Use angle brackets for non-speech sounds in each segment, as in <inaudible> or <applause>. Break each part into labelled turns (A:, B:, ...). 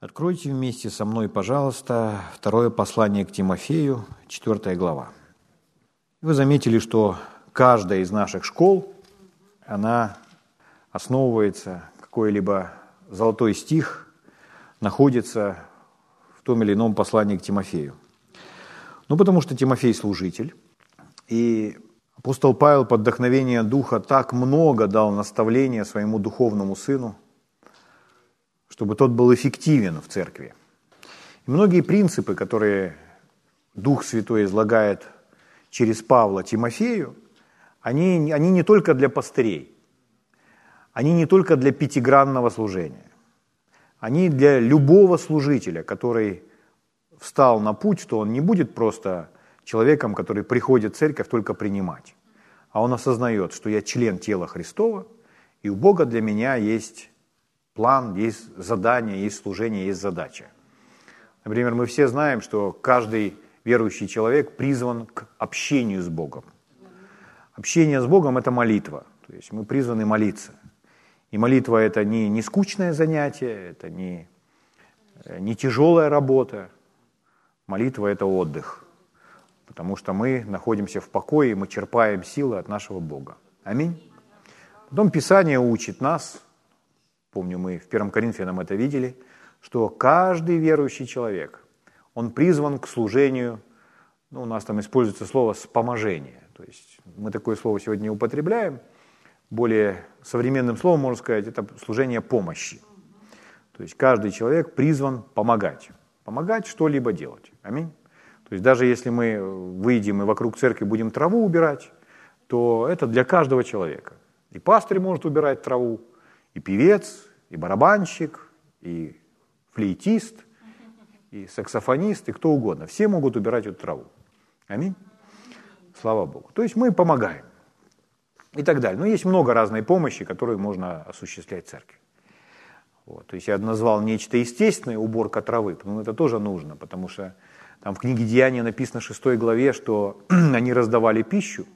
A: Откройте вместе со мной, пожалуйста, второе послание к Тимофею, четвертая глава. Вы заметили, что каждая из наших школ, она основывается, какой-либо золотой стих находится в том или ином послании к Тимофею. Ну, потому что Тимофей служитель, и апостол Павел под вдохновение Духа так много дал наставления своему духовному сыну – чтобы тот был эффективен в церкви. И многие принципы, которые Дух Святой излагает через Павла Тимофею, они, они не только для пастырей, они не только для пятигранного служения, они для любого служителя, который встал на путь, что он не будет просто человеком, который приходит в церковь только принимать, а он осознает, что я член тела Христова, и у Бога для меня есть план, есть задание, есть служение, есть задача. Например, мы все знаем, что каждый верующий человек призван к общению с Богом. Общение с Богом – это молитва. То есть мы призваны молиться. И молитва – это не, не скучное занятие, это не, не тяжелая работа. Молитва – это отдых. Потому что мы находимся в покое, мы черпаем силы от нашего Бога. Аминь. Потом Писание учит нас – помню, мы в Первом Коринфянам это видели, что каждый верующий человек, он призван к служению, ну, у нас там используется слово «споможение», то есть мы такое слово сегодня не употребляем, более современным словом, можно сказать, это служение помощи. То есть каждый человек призван помогать, помогать что-либо делать. Аминь. То есть даже если мы выйдем и вокруг церкви будем траву убирать, то это для каждого человека. И пастырь может убирать траву, и певец, и барабанщик, и флейтист, и саксофонист, и кто угодно. Все могут убирать эту траву. Аминь. Слава Богу. То есть мы помогаем. И так далее. Но есть много разной помощи, которую можно осуществлять церкви. Вот. То есть я назвал нечто естественное, уборка травы, но это тоже нужно, потому что там в книге Деяния написано в 6 главе, что <clears throat> они раздавали пищу,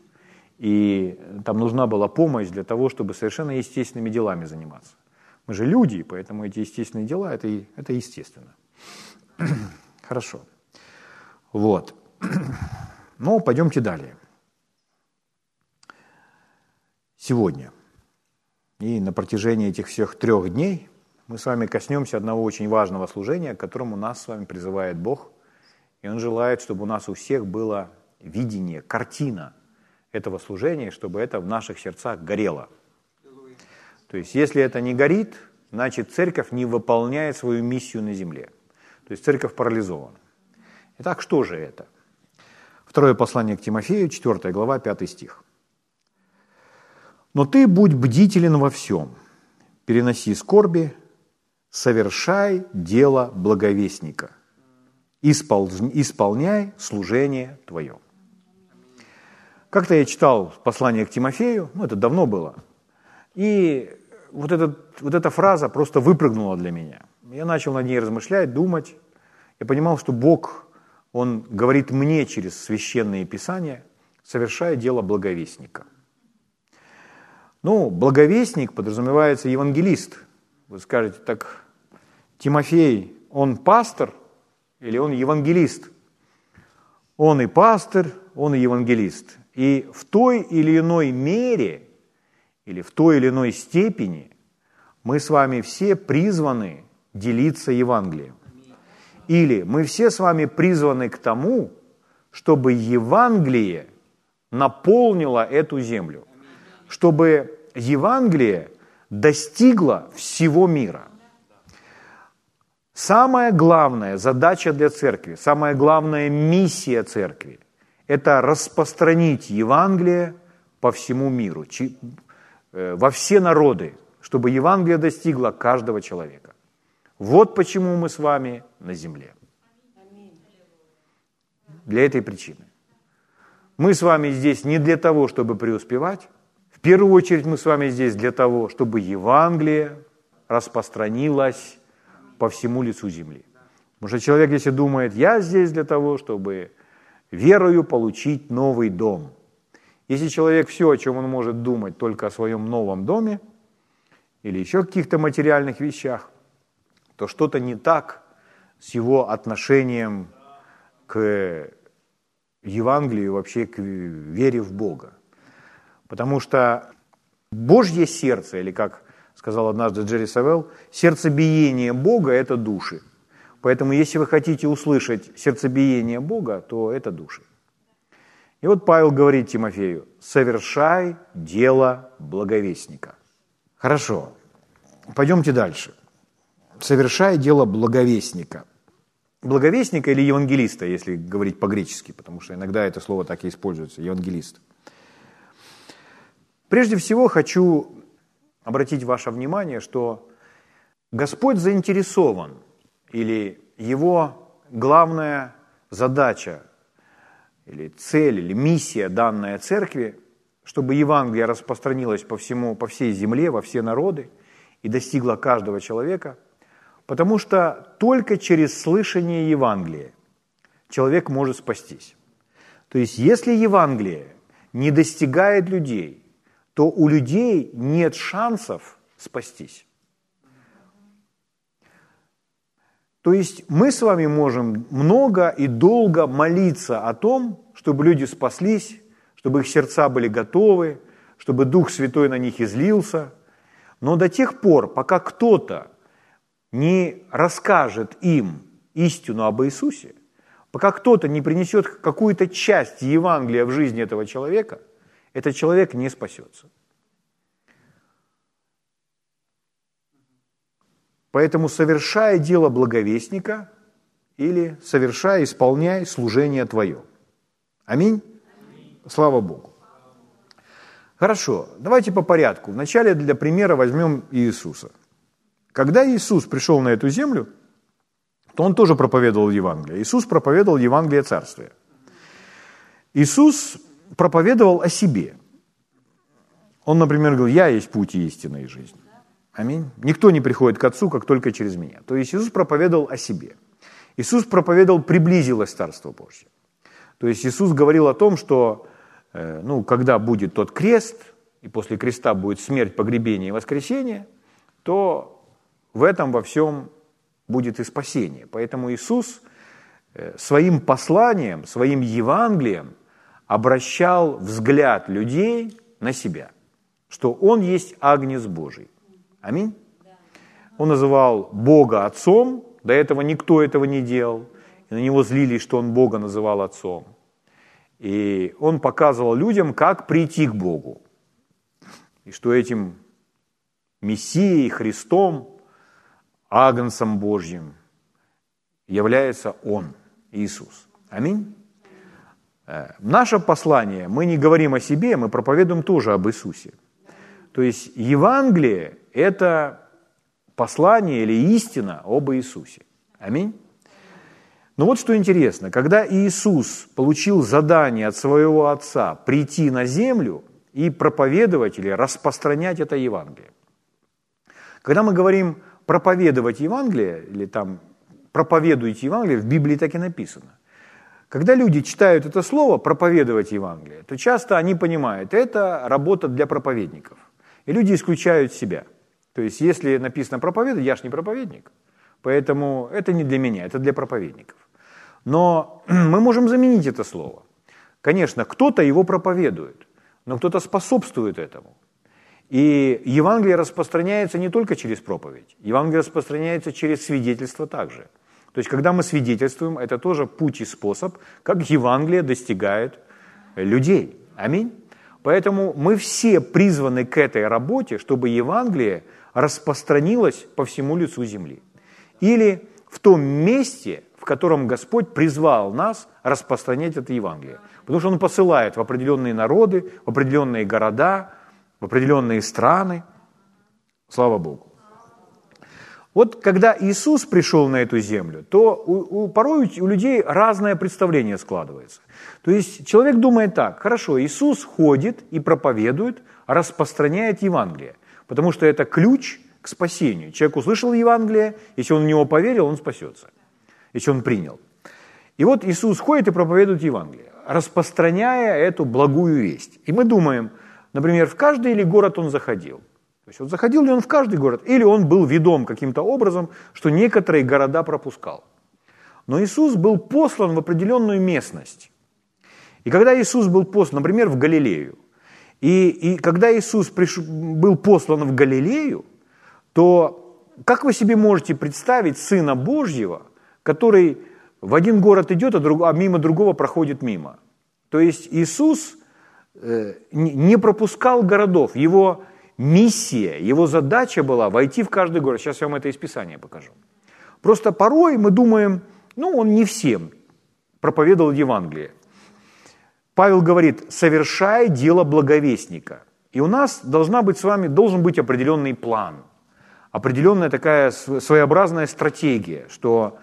A: и там нужна была помощь для того, чтобы совершенно естественными делами заниматься. Мы же люди, поэтому эти естественные дела это, – это естественно. <clears throat> Хорошо. Вот. <clears throat> Ну, пойдемте далее. Сегодня и на протяжении этих всех трех дней мы с вами коснемся одного очень важного служения, к которому нас с вами призывает Бог. И Он желает, чтобы у нас у всех было видение, картина этого служения, чтобы это в наших сердцах горело – то есть если это не горит, значит церковь не выполняет свою миссию на земле. То есть церковь парализована. Итак, что же это? Второе послание к Тимофею, 4 глава, 5 стих. «Но ты будь бдителен во всем, переноси скорби, совершай дело благовестника, исполняй служение твое». Как-то я читал послание к Тимофею, ну это давно было, и вот, этот, вот эта фраза просто выпрыгнула для меня. Я начал над ней размышлять, думать. Я понимал, что Бог, Он говорит мне через священные писания, совершая дело благовестника. Ну, благовестник подразумевается евангелист. Вы скажете, так Тимофей, он пастор или он евангелист? Он и пастор, он и евангелист. И в той или иной мере – или в той или иной степени мы с вами все призваны делиться Евангелием. Или мы все с вами призваны к тому, чтобы Евангелие наполнило эту землю, чтобы Евангелие достигло всего мира. Самая главная задача для церкви, самая главная миссия церкви – это распространить Евангелие по всему миру, Э, во все народы, чтобы Евангелие достигло каждого человека. Вот почему мы с вами на земле. Для этой причины. Мы с вами здесь не для того, чтобы преуспевать. В первую очередь мы с вами здесь для того, чтобы Евангелие распространилось по всему лицу земли. Потому что человек, если думает, я здесь для того, чтобы верою получить новый дом – если человек все, о чем он может думать, только о своем новом доме или еще каких-то материальных вещах, то что-то не так с его отношением к Евангелию, вообще к вере в Бога. Потому что Божье сердце, или как сказал однажды Джерри Савелл, сердцебиение Бога – это души. Поэтому если вы хотите услышать сердцебиение Бога, то это души. И вот Павел говорит Тимофею, совершай дело благовестника. Хорошо, пойдемте дальше. Совершай дело благовестника. Благовестника или евангелиста, если говорить по-гречески, потому что иногда это слово так и используется, евангелист. Прежде всего хочу обратить ваше внимание, что Господь заинтересован, или его главная задача, или цель, или миссия данная церкви, чтобы Евангелие распространилось по, всему, по всей земле, во все народы и достигло каждого человека, потому что только через слышание Евангелия человек может спастись. То есть если Евангелие не достигает людей, то у людей нет шансов спастись. То есть мы с вами можем много и долго молиться о том, чтобы люди спаслись, чтобы их сердца были готовы, чтобы Дух Святой на них излился. Но до тех пор, пока кто-то не расскажет им истину об Иисусе, пока кто-то не принесет какую-то часть Евангелия в жизнь этого человека – этот человек не спасется. Поэтому совершая дело благовестника или совершая, исполняй служение твое. Аминь? Слава Богу. Хорошо, давайте по порядку. Вначале для примера возьмем Иисуса. Когда Иисус пришел на эту землю, то Он тоже проповедовал Евангелие. Иисус проповедовал Евангелие Царствия. Иисус проповедовал о себе. Он, например, говорил, я есть путь и истина и жизнь. Аминь. Никто не приходит к Отцу, как только через меня. То есть Иисус проповедовал о себе. Иисус проповедовал, приблизилось Царство Божье. То есть Иисус говорил о том, что э, ну, когда будет тот крест, и после креста будет смерть, погребение и воскресение, то в этом во всем будет и спасение. Поэтому Иисус э, своим посланием, своим Евангелием обращал взгляд людей на себя, что Он есть Агнец Божий. Аминь. Он называл Бога Отцом, до этого никто этого не делал, и на него злились, что он Бога называл Отцом. И он показывал людям, как прийти к Богу. И что этим Мессией, Христом, Агнцем Божьим является Он, Иисус. Аминь. Э, наше послание, мы не говорим о себе, мы проповедуем тоже об Иисусе. То есть Евангелие – это послание или истина об Иисусе. Аминь. Но вот что интересно, когда Иисус получил задание от своего Отца прийти на землю и проповедовать или распространять это Евангелие. Когда мы говорим проповедовать Евангелие, или там проповедуйте Евангелие, в Библии так и написано. Когда люди читают это слово «проповедовать Евангелие», то часто они понимают, это работа для проповедников. И люди исключают себя. То есть, если написано «проповедовать», я же не проповедник. Поэтому это не для меня, это для проповедников. Но <clears throat> мы можем заменить это слово. Конечно, кто-то его проповедует, но кто-то способствует этому. И Евангелие распространяется не только через проповедь, Евангелие распространяется через свидетельство также – то есть, когда мы свидетельствуем, это тоже путь и способ, как Евангелие достигает людей. Аминь. Поэтому мы все призваны к этой работе, чтобы Евангелие распространилось по всему лицу земли. Или в том месте, в котором Господь призвал нас распространять это Евангелие. Потому что Он посылает в определенные народы, в определенные города, в определенные страны. Слава Богу. Вот когда Иисус пришел на эту землю, то у, у, порой у людей разное представление складывается. То есть человек думает так, хорошо, Иисус ходит и проповедует, распространяет Евангелие, потому что это ключ к спасению. Человек услышал Евангелие, если он в него поверил, он спасется, если он принял. И вот Иисус ходит и проповедует Евангелие, распространяя эту благую весть. И мы думаем, например, в каждый или город он заходил – есть вот заходил ли он в каждый город, или он был ведом каким-то образом, что некоторые города пропускал. Но Иисус был послан в определенную местность. И когда Иисус был послан, например, в Галилею, и, и когда Иисус приш... был послан в Галилею, то как вы себе можете представить Сына Божьего, который в один город идет, а, друг... а мимо другого проходит мимо? То есть Иисус э, не пропускал городов. Его миссия, его задача была войти в каждый город. Сейчас я вам это из Писания покажу. Просто порой мы думаем, ну, он не всем проповедовал Евангелие. Павел говорит, совершай дело благовестника. И у нас должна быть с вами, должен быть определенный план, определенная такая своеобразная стратегия, что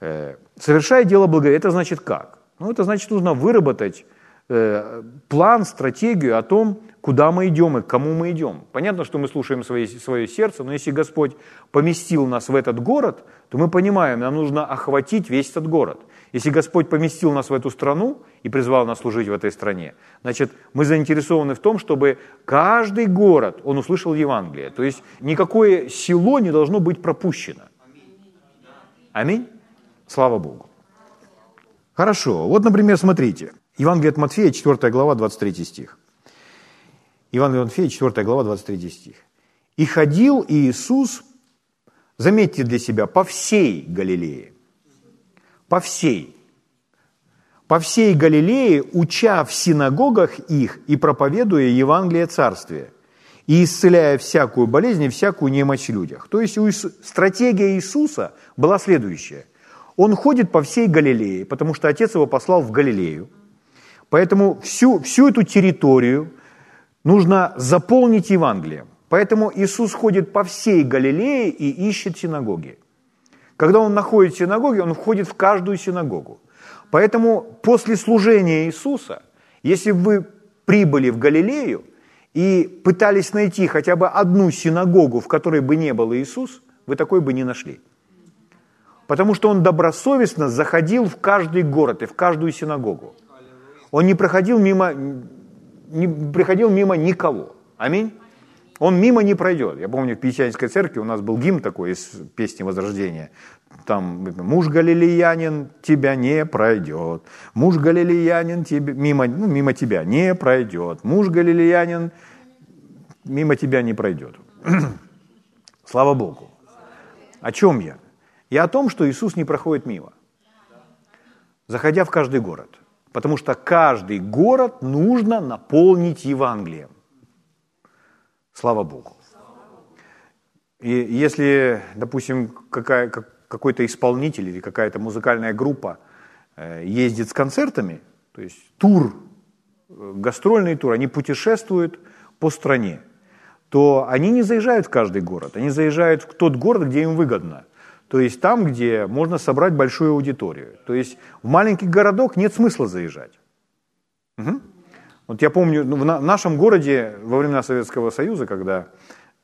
A: э, совершай дело благовестника. Это значит как? Ну, это значит, нужно выработать э, план, стратегию о том, куда мы идем и к кому мы идем. Понятно, что мы слушаем свои, свое сердце, но если Господь поместил нас в этот город, то мы понимаем, нам нужно охватить весь этот город. Если Господь поместил нас в эту страну и призвал нас служить в этой стране, значит, мы заинтересованы в том, чтобы каждый город, он услышал Евангелие. То есть никакое село не должно быть пропущено. Аминь? Слава Богу. Хорошо. Вот, например, смотрите. Евангелие от Матфея, 4 глава, 23 стих. Евангелие от Матфея, 4 глава, 23 стих. «И ходил Иисус, заметьте для себя, по всей Галилее, по всей, по всей Галилее, уча в синагогах их и проповедуя Евангелие Царствия, и исцеляя всякую болезнь и всякую немощь в людях». То есть стратегия Иисуса была следующая. Он ходит по всей Галилее, потому что Отец его послал в Галилею. Поэтому всю, всю эту территорию нужно заполнить Евангелием. Поэтому Иисус ходит по всей Галилее и ищет синагоги. Когда Он находит синагоги, Он входит в каждую синагогу. Поэтому после служения Иисуса, если вы прибыли в Галилею и пытались найти хотя бы одну синагогу, в которой бы не был Иисус, вы такой бы не нашли. Потому что он добросовестно заходил в каждый город и в каждую синагогу. Он не проходил мимо, не приходил мимо никого. Аминь. Он мимо не пройдет. Я помню, в Пятидесятнической церкви у нас был гимн такой из песни Возрождения. Там «Муж галилеянин тебя не пройдет, муж галилеянин тебе, мимо, ну, мимо тебя не пройдет, муж галилеянин мимо тебя не пройдет». <clears throat> Слава Богу. О чем я? Я о том, что Иисус не проходит мимо, заходя в каждый город. Потому что каждый город нужно наполнить Евангелием. Слава Богу. И если, допустим, какая, какой-то исполнитель или какая-то музыкальная группа э, ездит с концертами, то есть тур, э, гастрольный тур, они путешествуют по стране, то они не заезжают в каждый город, они заезжают в тот город, где им выгодно. То есть там, где можно собрать большую аудиторию. То есть в маленький городок нет смысла заезжать. Угу. Вот я помню, ну, в, на, в нашем городе во времена Советского Союза, когда,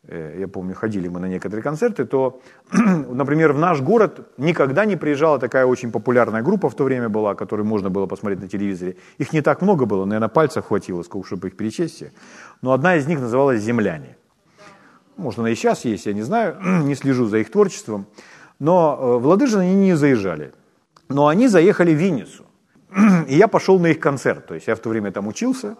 A: э, я помню, ходили мы на некоторые концерты, то, <clears throat> например, в наш город никогда не приезжала такая очень популярная группа в то время была, которую можно было посмотреть на телевизоре. Их не так много было, наверное, пальцев хватило, сколько, чтобы их перечесть. Но одна из них называлась «Земляне». Может, она и сейчас есть, я не знаю, <clears throat> не слежу за их творчеством. Но э, в Ладыжин они не заезжали. Но они заехали в Винницу. <clears throat> И я пошел на их концерт. То есть я в то время там учился.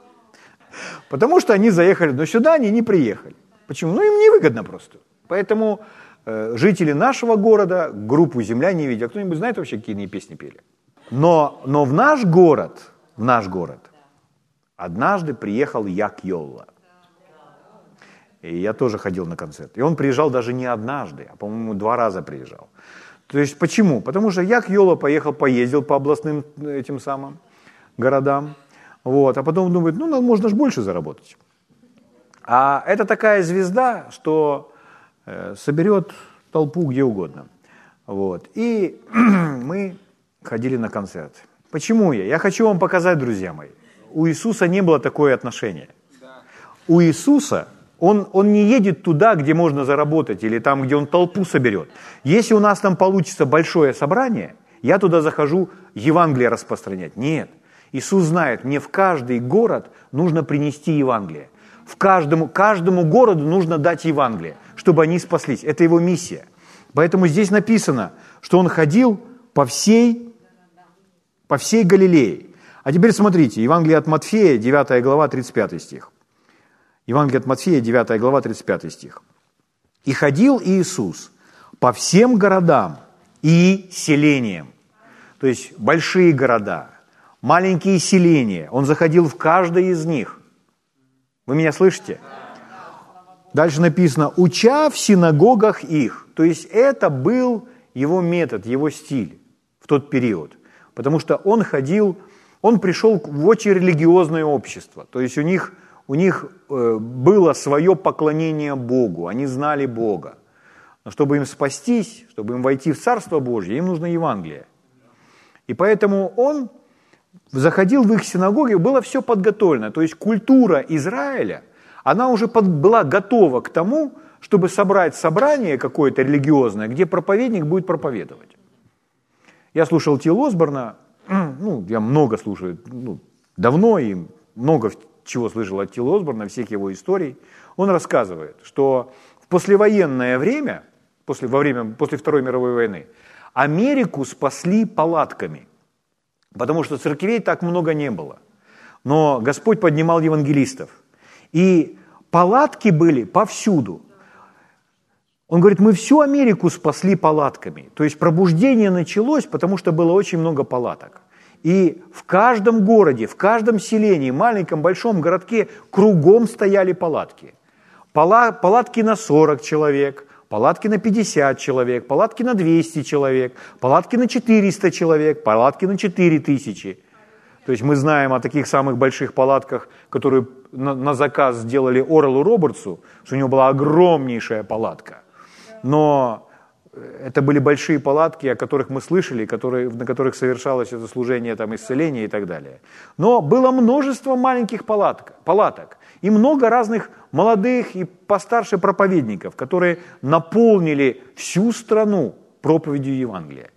A: Потому что они заехали, но сюда они не приехали. Почему? Ну, им невыгодно просто. Поэтому э, жители нашего города группу «Земля» не видят. А кто-нибудь знает вообще, какие они песни пели? Но, но в наш город, в наш город, однажды приехал Як Йолла. И я тоже ходил на концерт. И он приезжал даже не однажды, а, по-моему, два раза приезжал. То есть почему? Потому что Як Йола поехал, поездил по областным этим самым городам, вот, а потом думает, ну, можно же больше заработать. А это такая звезда, что э, соберет толпу где угодно. Вот. И <clears throat> мы ходили на концерт. Почему я? Я хочу вам показать, друзья мои. У Иисуса не было такое отношение. У Иисуса он, он не едет туда, где можно заработать, или там, где он толпу соберет. Если у нас там получится большое собрание, я туда захожу Евангелие распространять. Нет. Иисус знает, мне в каждый город нужно принести Евангелие. в каждому, каждому городу нужно дать Евангелие, чтобы они спаслись. Это его миссия. Поэтому здесь написано, что он ходил по всей, по всей Галилее. А теперь смотрите, Евангелие от Матфея, 9 глава, 35 стих. Евангелие от Матфея, 9 глава, 35 стих. «И ходил Иисус по всем городам и селениям». То есть большие города, маленькие селения. Он заходил в каждое из них. Вы меня слышите? Дальше написано, уча в синагогах их. То есть это был его метод, его стиль в тот период. Потому что он ходил, он пришел в очень религиозное общество. То есть у них, у них э, было свое поклонение Богу, они знали Бога. Но чтобы им спастись, чтобы им войти в Царство Божье, им нужно Евангелие. И поэтому он заходил в их синагоги, было все подготовлено. То есть культура Израиля, она уже под, была готова к тому, чтобы собрать собрание какое-то религиозное, где проповедник будет проповедовать. Я слушал Тил Осборна, <clears throat> ну, я много слушаю, ну, давно и много чего слышал от Тила Осборна, всех его историй. Он рассказывает, что в послевоенное время, после, во время, после Второй мировой войны, Америку спасли палатками – потому что церквей так много не было. Но Господь поднимал евангелистов. И палатки были повсюду. Он говорит, мы всю Америку спасли палатками. То есть пробуждение началось, потому что было очень много палаток. И в каждом городе, в каждом селении, маленьком, большом городке кругом стояли палатки. Палатки на 40 человек, палатки на 50 человек, палатки на 200 человек, палатки на 400 человек, палатки на 4 тысячи. То есть мы знаем о таких самых больших палатках, которые на, на заказ сделали Орелу Робертсу, что у него была огромнейшая палатка. Но это были большие палатки, о которых мы слышали, которые, на которых совершалось это служение там, исцеления и так далее. Но было множество маленьких палаток, палаток и много разных молодых и постарше проповедников, которые наполнили всю страну проповедью Евангелия.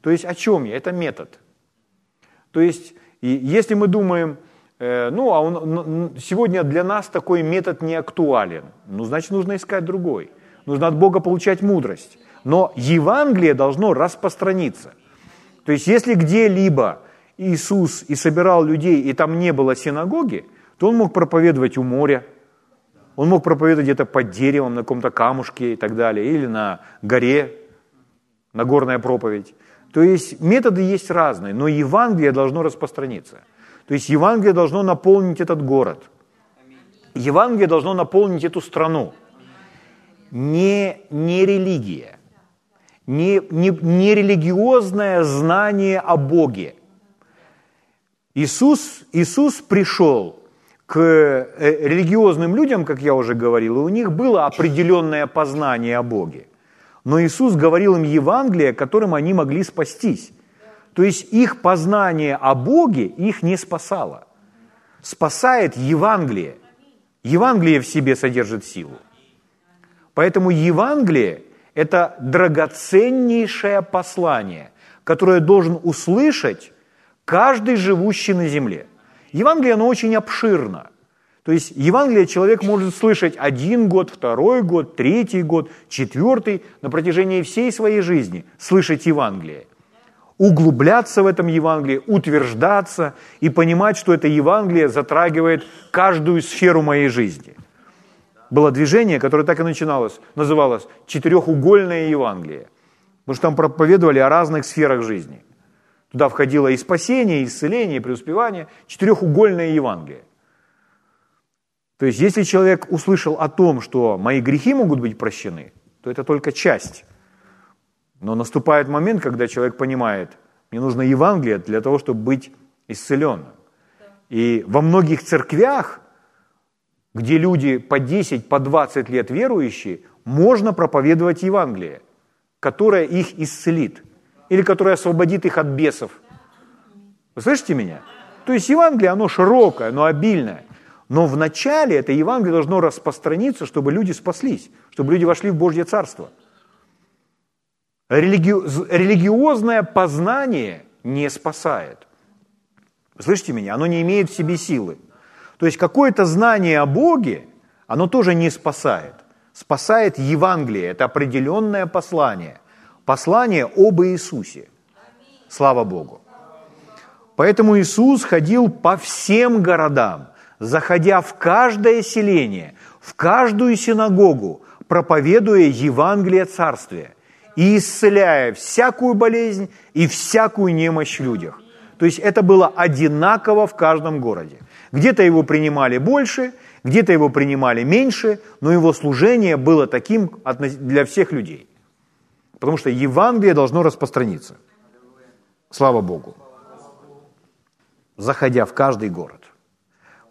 A: То есть о чем я? Это метод. То есть и если мы думаем, э, ну, а он, сегодня для нас такой метод не актуален, ну, значит, нужно искать другой. Нужно от Бога получать мудрость. Но Евангелие должно распространиться. То есть если где-либо Иисус и собирал людей, и там не было синагоги, то он мог проповедовать у моря, он мог проповедовать где-то под деревом, на каком-то камушке и так далее, или на горе, на горная проповедь. То есть методы есть разные, но Евангелие должно распространиться. То есть Евангелие должно наполнить этот город. Евангелие должно наполнить эту страну. Не, не религия, не, не, не религиозное знание о Боге. Иисус, Иисус пришел к э, религиозным людям, как я уже говорил, и у них было определенное познание о Боге. Но Иисус говорил им Евангелие, которым они могли спастись. То есть их познание о Боге их не спасало. Спасает Евангелие. Евангелие в себе содержит силу. Поэтому Евангелие – это драгоценнейшее послание, которое должен услышать каждый живущий на земле – Евангелие, оно очень обширно. То есть Евангелие человек может слышать один год, второй год, третий год, четвертый, на протяжении всей своей жизни слышать Евангелие. Углубляться в этом Евангелии, утверждаться и понимать, что это Евангелие затрагивает каждую сферу моей жизни. Было движение, которое так и начиналось, называлось «Четырехугольное Евангелие», потому что там проповедовали о разных сферах жизни – Туда входило и спасение, и исцеление, и преуспевание, четырехугольное Евангелие. То есть, если человек услышал о том, что мои грехи могут быть прощены, то это только часть. Но наступает момент, когда человек понимает, мне нужно Евангелие для того, чтобы быть исцеленным. И во многих церквях, где люди по 10, по 20 лет верующие, можно проповедовать Евангелие, которое их исцелит или которое освободит их от бесов. Вы слышите меня? То есть Евангелие, оно широкое, оно обильное. Но вначале это Евангелие должно распространиться, чтобы люди спаслись, чтобы люди вошли в Божье Царство. Религи... Религиозное познание не спасает. Слышите меня? Оно не имеет в себе силы. То есть какое-то знание о Боге, оно тоже не спасает. Спасает Евангелие, это определенное послание. Послание об Иисусе. Слава Богу. Поэтому Иисус ходил по всем городам, заходя в каждое селение, в каждую синагогу, проповедуя Евангелие Царствия и исцеляя всякую болезнь и всякую немощь в людях. То есть это было одинаково в каждом городе. Где-то его принимали больше, где-то его принимали меньше, но его служение было таким для всех людей. Потому что Евангелие должно распространиться. Слава Богу. Заходя в каждый город.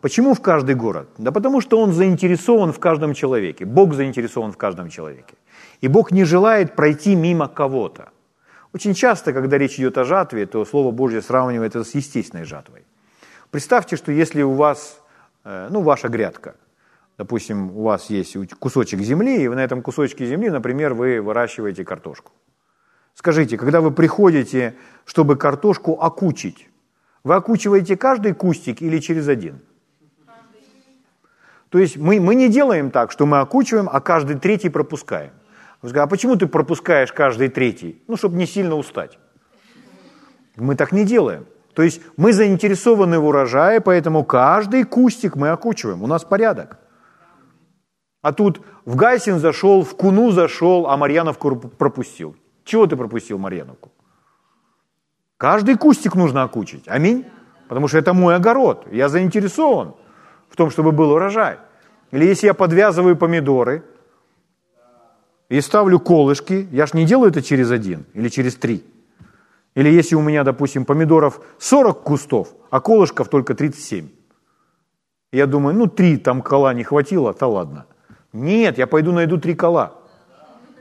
A: Почему в каждый город? Да потому что он заинтересован в каждом человеке. Бог заинтересован в каждом человеке. И Бог не желает пройти мимо кого-то. Очень часто, когда речь идет о жатве, то Слово Божье сравнивает это с естественной жатвой. Представьте, что если у вас, э, ну, ваша грядка, допустим, у вас есть кусочек земли, и на этом кусочке земли, например, вы выращиваете картошку. Скажите, когда вы приходите, чтобы картошку окучить, вы окучиваете каждый кустик или через один? То есть мы, мы не делаем так, что мы окучиваем, а каждый третий пропускаем. А почему ты пропускаешь каждый третий? Ну, чтобы не сильно устать. Мы так не делаем. То есть мы заинтересованы в урожае, поэтому каждый кустик мы окучиваем. У нас порядок. А тут в Гайсин зашел, в Куну зашел, а Марьяновку пропустил. Чего ты пропустил Марьяновку? Каждый кустик нужно окучить. Аминь. Потому что это мой огород. Я заинтересован в том, чтобы был урожай. Или если я подвязываю помидоры и ставлю колышки, я ж не делаю это через один или через три – или если у меня, допустим, помидоров 40 кустов, а колышков только 37. Я думаю, ну, три там кола не хватило, то ладно. Нет, я пойду найду три кола.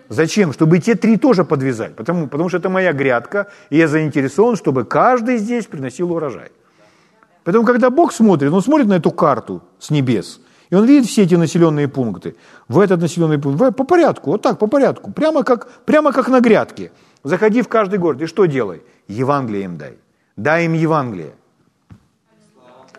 A: Зачем? Чтобы те три тоже подвязать. Потому, потому что это моя грядка, и я заинтересован, чтобы каждый здесь приносил урожай. Поэтому, когда Бог смотрит, Он смотрит на эту карту с небес, и Он видит все эти населенные пункты. В этот населенный пункт, по порядку, вот так, по порядку, прямо как, прямо как на грядке – Заходи в каждый город и что делай? Евангелие им дай. Дай им Евангелие.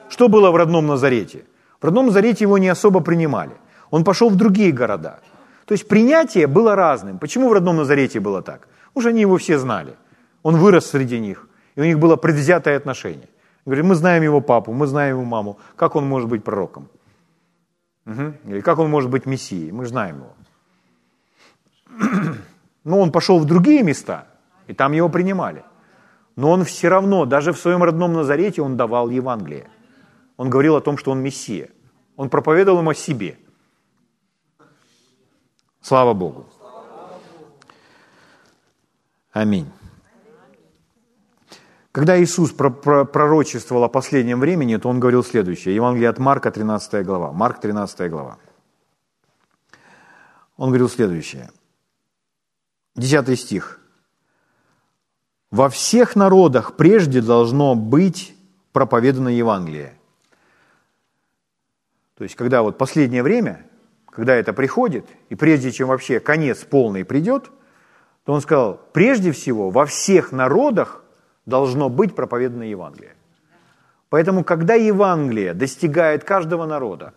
A: Что было в родном Назарете? В родном Назарете его не особо принимали. Он пошел в другие города. То есть принятие было разным. Почему в родном Назарете было так? Уже они его все знали. Он вырос среди них, и у них было предвзятое отношение. Говорит, мы знаем его папу, мы знаем его маму. Как он может быть пророком? Угу. Или как он может быть мессией? Мы знаем его. Но он пошел в другие места, и там его принимали. Но он все равно, даже в своем родном Назарете, он давал Евангелие. Он говорил о том, что он Мессия. Он проповедовал им о себе. Слава Богу. Аминь. Когда Иисус пророчествовал о последнем времени, то Он говорил следующее. Евангелие от Марка, 13 глава. Марк, 13 глава. Он говорил следующее – Десятый стих. «Во всех народах прежде должно быть проповедано Евангелие». То есть, когда вот последнее время, когда это приходит, и прежде чем вообще конец полный придет, то он сказал, прежде всего во всех народах должно быть проповедано Евангелие. Поэтому, когда Евангелие достигает каждого народа,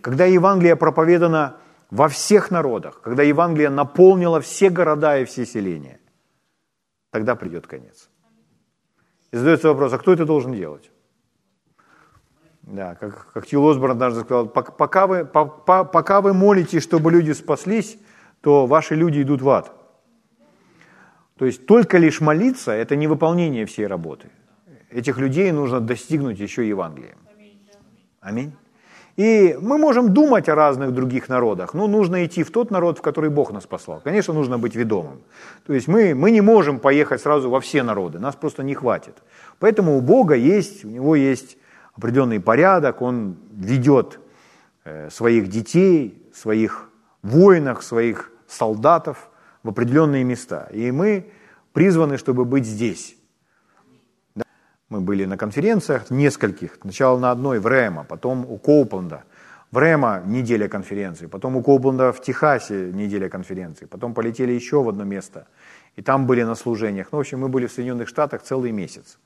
A: когда Евангелие проповедано во всех народах, когда Евангелие наполнило все города и все селения, тогда придет конец. И задается вопрос, а кто это должен делать? Да, как, как Тил Осборн однажды сказал, пока вы, пока, пока вы молитесь, чтобы люди спаслись, то ваши люди идут в ад. То есть только лишь молиться – это не выполнение всей работы. Этих людей нужно достигнуть еще Евангелием. Аминь. И мы можем думать о разных других народах, но нужно идти в тот народ, в который Бог нас послал. Конечно, нужно быть ведомым. То есть мы, мы не можем поехать сразу во все народы, нас просто не хватит. Поэтому у Бога есть, у Него есть определенный порядок, Он ведет э, своих детей, своих воинов, своих солдатов в определенные места. И мы призваны, чтобы быть здесь. Мы были на конференциях нескольких, сначала на одной в Рэма, потом у Коупленда. В Рэма неделя конференции, потом у Коупленда в Техасе неделя конференции, потом полетели еще в одно место, и там были на служениях. Ну, в общем, мы были в Соединенных Штатах целый месяц.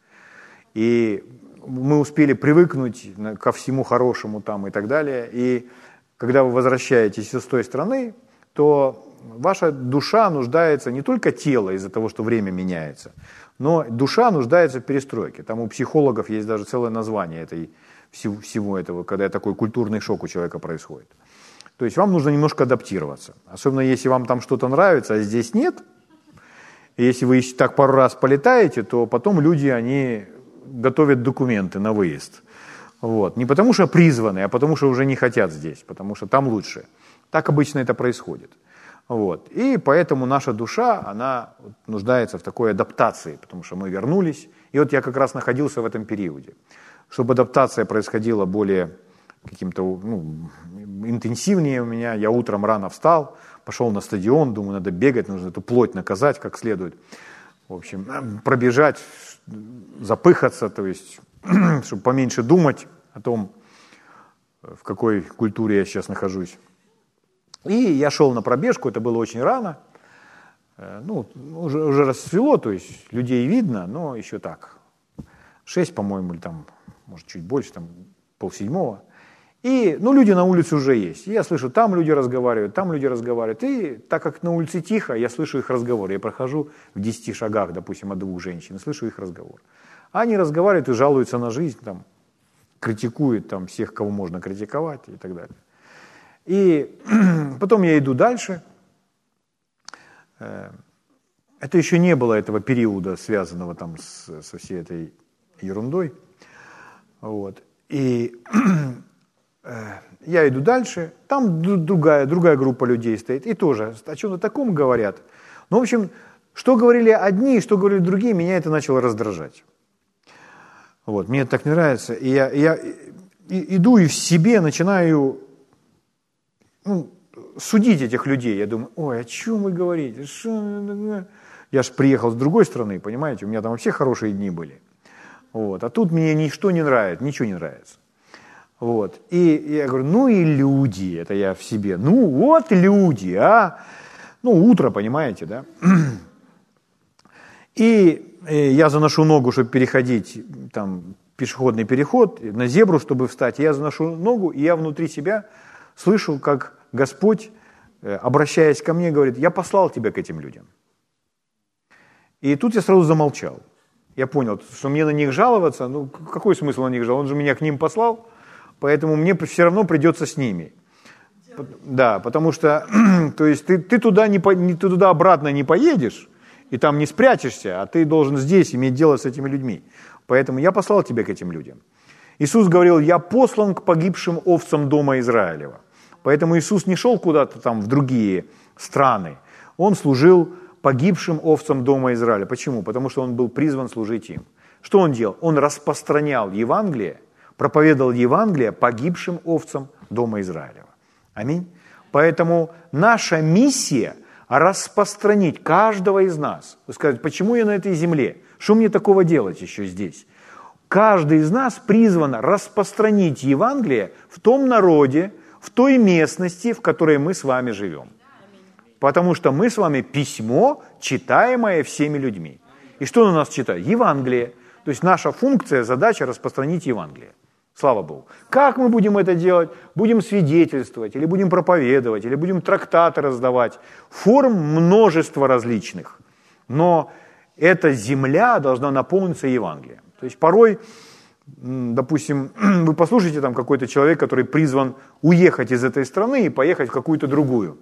A: и мы успели привыкнуть ко всему хорошему там и так далее. И когда вы возвращаетесь из той страны, то ваша душа нуждается не только тело из-за того, что время меняется, но душа нуждается в перестройке. Там у психологов есть даже целое название этой, всего этого, когда такой культурный шок у человека происходит. То есть вам нужно немножко адаптироваться. Особенно если вам там что-то нравится, а здесь нет. Если вы так пару раз полетаете, то потом люди, они готовят документы на выезд. Вот. Не потому что призваны, а потому что уже не хотят здесь, потому что там лучше. Так обычно это происходит. Вот. И поэтому наша душа, она нуждается в такой адаптации, потому что мы вернулись. И вот я как раз находился в этом периоде. Чтобы адаптация происходила более каким-то ну, интенсивнее у меня, я утром рано встал, пошел на стадион, думаю, надо бегать, нужно эту плоть наказать как следует. В общем, пробежать, запыхаться, то есть, <clears throat> чтобы поменьше думать о том, в какой культуре я сейчас нахожусь. И я шел на пробежку, это было очень рано. Э, ну, уже, уже расцвело, то есть людей видно, но еще так. Шесть, по-моему, или там, может, чуть больше, там полседьмого. И, ну, люди на улице уже есть. Я слышу, там люди разговаривают, там люди разговаривают. И так как на улице тихо, я слышу их разговор. Я прохожу в 10 шагах, допустим, от двух женщин, слышу их разговор. Они разговаривают и жалуются на жизнь, там, критикуют там, всех, кого можно критиковать и так далее. И <clears throat> потом я иду дальше. Э, это еще не было этого периода, связанного там с, со всей этой ерундой. Вот. И <clears throat> э, я иду дальше, там другая, другая группа людей стоит, и тоже о чем-то таком говорят. Ну, в общем, что говорили одни, что говорили другие, меня это начало раздражать. Вот, мне это так не нравится. И я, я иду и в себе начинаю ну, судить этих людей. Я думаю, ой, о чем вы говорите? Шо? Я же приехал с другой страны, понимаете, у меня там вообще хорошие дни были. Вот. А тут мне ничто не нравится, ничего не нравится. Вот. И я говорю, ну и люди, это я в себе. Ну вот люди, а. Ну, утро, понимаете, да. И я заношу ногу, чтобы переходить там пешеходный переход, на зебру, чтобы встать. Я заношу ногу, и я внутри себя слышу, как Господь, э, обращаясь ко мне, говорит, я послал тебя к этим людям. И тут я сразу замолчал. Я понял, что мне на них жаловаться, ну какой смысл на них жаловаться, он же меня к ним послал, поэтому мне все равно придется с ними. Да, потому что, <clears throat> то есть ты, ты туда не, ты туда обратно не поедешь, и там не спрячешься, а ты должен здесь иметь дело с этими людьми. Поэтому я послал тебя к этим людям. Иисус говорил, я послан к погибшим овцам дома Израилева. Поэтому Иисус не шел куда-то там в другие страны. Он служил погибшим овцам дома Израиля. Почему? Потому что он был призван служить им. Что он делал? Он распространял Евангелие, проповедовал Евангелие погибшим овцам дома Израилева. Аминь. Поэтому наша миссия – распространить каждого из нас. Вы скажете, почему я на этой земле? Что мне такого делать еще здесь? Каждый из нас призван распространить Евангелие в том народе, в той местности, в которой мы с вами живем. Потому что мы с вами письмо, читаемое всеми людьми. И что на нас читают? Евангелие. То есть наша функция, задача распространить Евангелие. Слава Богу. Как мы будем это делать? Будем свидетельствовать, или будем проповедовать, или будем трактаты раздавать. Форм множество различных. Но эта земля должна наполниться Евангелием. То есть порой допустим, <clears throat> вы послушаете там какой-то человек, который призван уехать из этой страны и поехать в какую-то другую.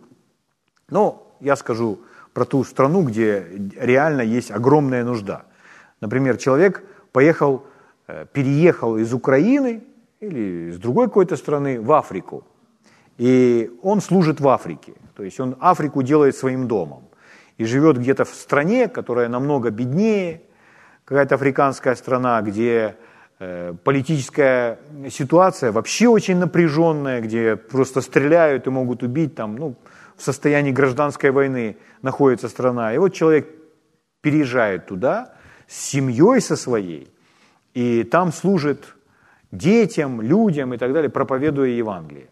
A: Но я скажу про ту страну, где реально есть огромная нужда. Например, человек поехал, э, переехал из Украины или из другой какой-то страны в Африку. И он служит в Африке. То есть он Африку делает своим домом. И живет где-то в стране, которая намного беднее, какая-то африканская страна, где политическая ситуация вообще очень напряженная, где просто стреляют и могут убить, там, ну, в состоянии гражданской войны находится страна. И вот человек переезжает туда с семьей со своей, и там служит детям, людям и так далее, проповедуя Евангелие.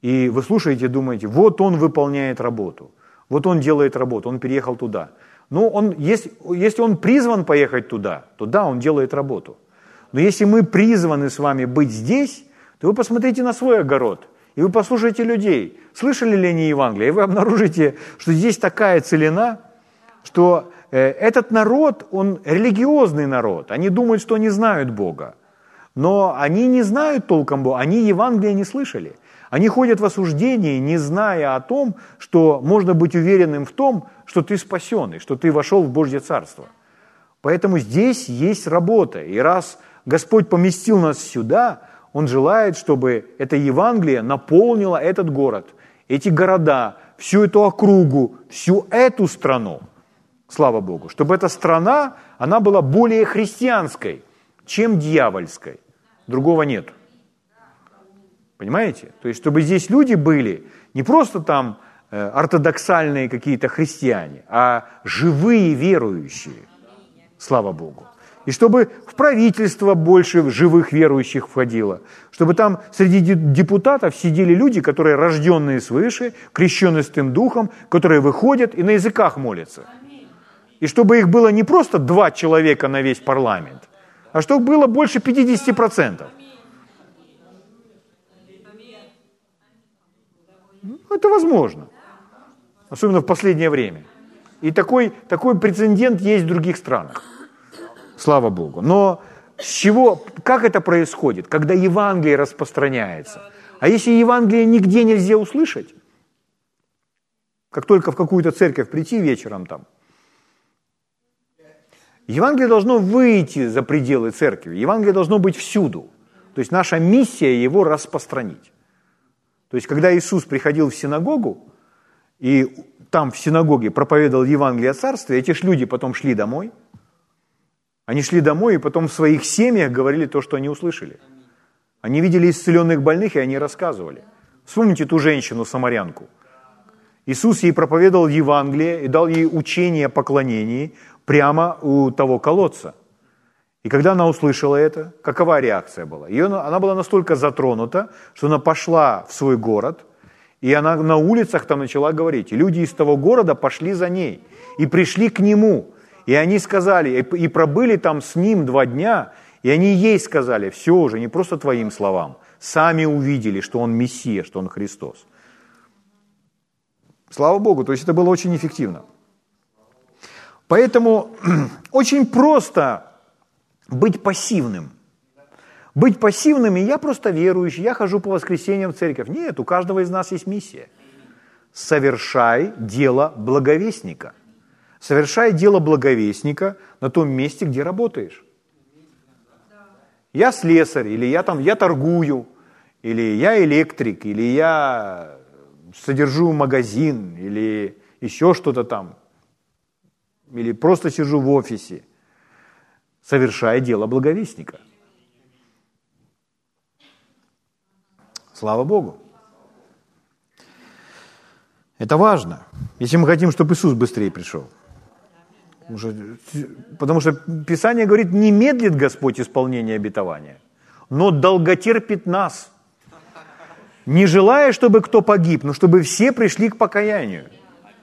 A: И вы слушаете, думаете, вот он выполняет работу, вот он делает работу, он переехал туда. Ну, он, если, если он призван поехать туда, то да, он делает работу. Но если мы призваны с вами быть здесь, то вы посмотрите на свой огород, и вы послушайте людей, слышали ли они Евангелие, и вы обнаружите, что здесь такая целина, что э, этот народ, он религиозный народ, они думают, что они знают Бога, но они не знают толком Бога, они Евангелие не слышали. Они ходят в осуждении, не зная о том, что можно быть уверенным в том, что ты спасенный, что ты вошел в Божье Царство. Поэтому здесь есть работа. И раз Господь поместил нас сюда, Он желает, чтобы это Евангелие наполнило этот город, эти города, всю эту округу, всю эту страну. Слава Богу. Чтобы эта страна, она была более христианской, чем дьявольской. Другого нет. Понимаете? То есть, чтобы здесь люди были не просто там э, ортодоксальные какие-то христиане, а живые верующие. Слава Богу. И чтобы в правительство больше живых верующих входило. Чтобы там среди депутатов сидели люди, которые рожденные свыше, крещенные Святым Духом, которые выходят и на языках молятся. И чтобы их было не просто два человека на весь парламент, а чтобы было больше 50%. Это возможно. Особенно в последнее время. И такой, такой прецедент есть в других странах. Слава Богу. Но с чего, как это происходит, когда Евангелие распространяется? А если Евангелие нигде нельзя услышать, как только в какую-то церковь прийти вечером там, Евангелие должно выйти за пределы церкви. Евангелие должно быть всюду. То есть наша миссия его распространить. То есть, когда Иисус приходил в синагогу, и там в синагоге проповедовал Евангелие о Царстве, эти ж люди потом шли домой. Они шли домой и потом в своих семьях говорили то, что они услышали. Они видели исцеленных больных, и они рассказывали. Вспомните ту женщину, самарянку. Иисус ей проповедовал Евангелие и дал ей учение о поклонении прямо у того колодца – и когда она услышала это, какова реакция была? Ее, она была настолько затронута, что она пошла в свой город, и она на улицах там начала говорить. И люди из того города пошли за ней и пришли к нему. И они сказали, и пробыли там с ним два дня, и они ей сказали, все уже, не просто твоим словам, сами увидели, что он Мессия, что он Христос. Слава Богу, то есть это было очень эффективно. Поэтому <clears throat> очень просто быть пассивным. Быть пассивным, и я просто верующий, я хожу по воскресеньям в церковь. Нет, у каждого из нас есть миссия. Совершай дело благовестника. Совершай дело благовестника на том месте, где работаешь. Я слесарь, или я там, я торгую, или я электрик, или я содержу магазин, или еще что-то там, или просто сижу в офисе – совершая дело благовестника. Слава Богу. Это важно, если мы хотим, чтобы Иисус быстрее пришел. Потому что Писание говорит, не медлит Господь исполнение обетования, но долготерпит нас, не желая, чтобы кто погиб, но чтобы все пришли к покаянию.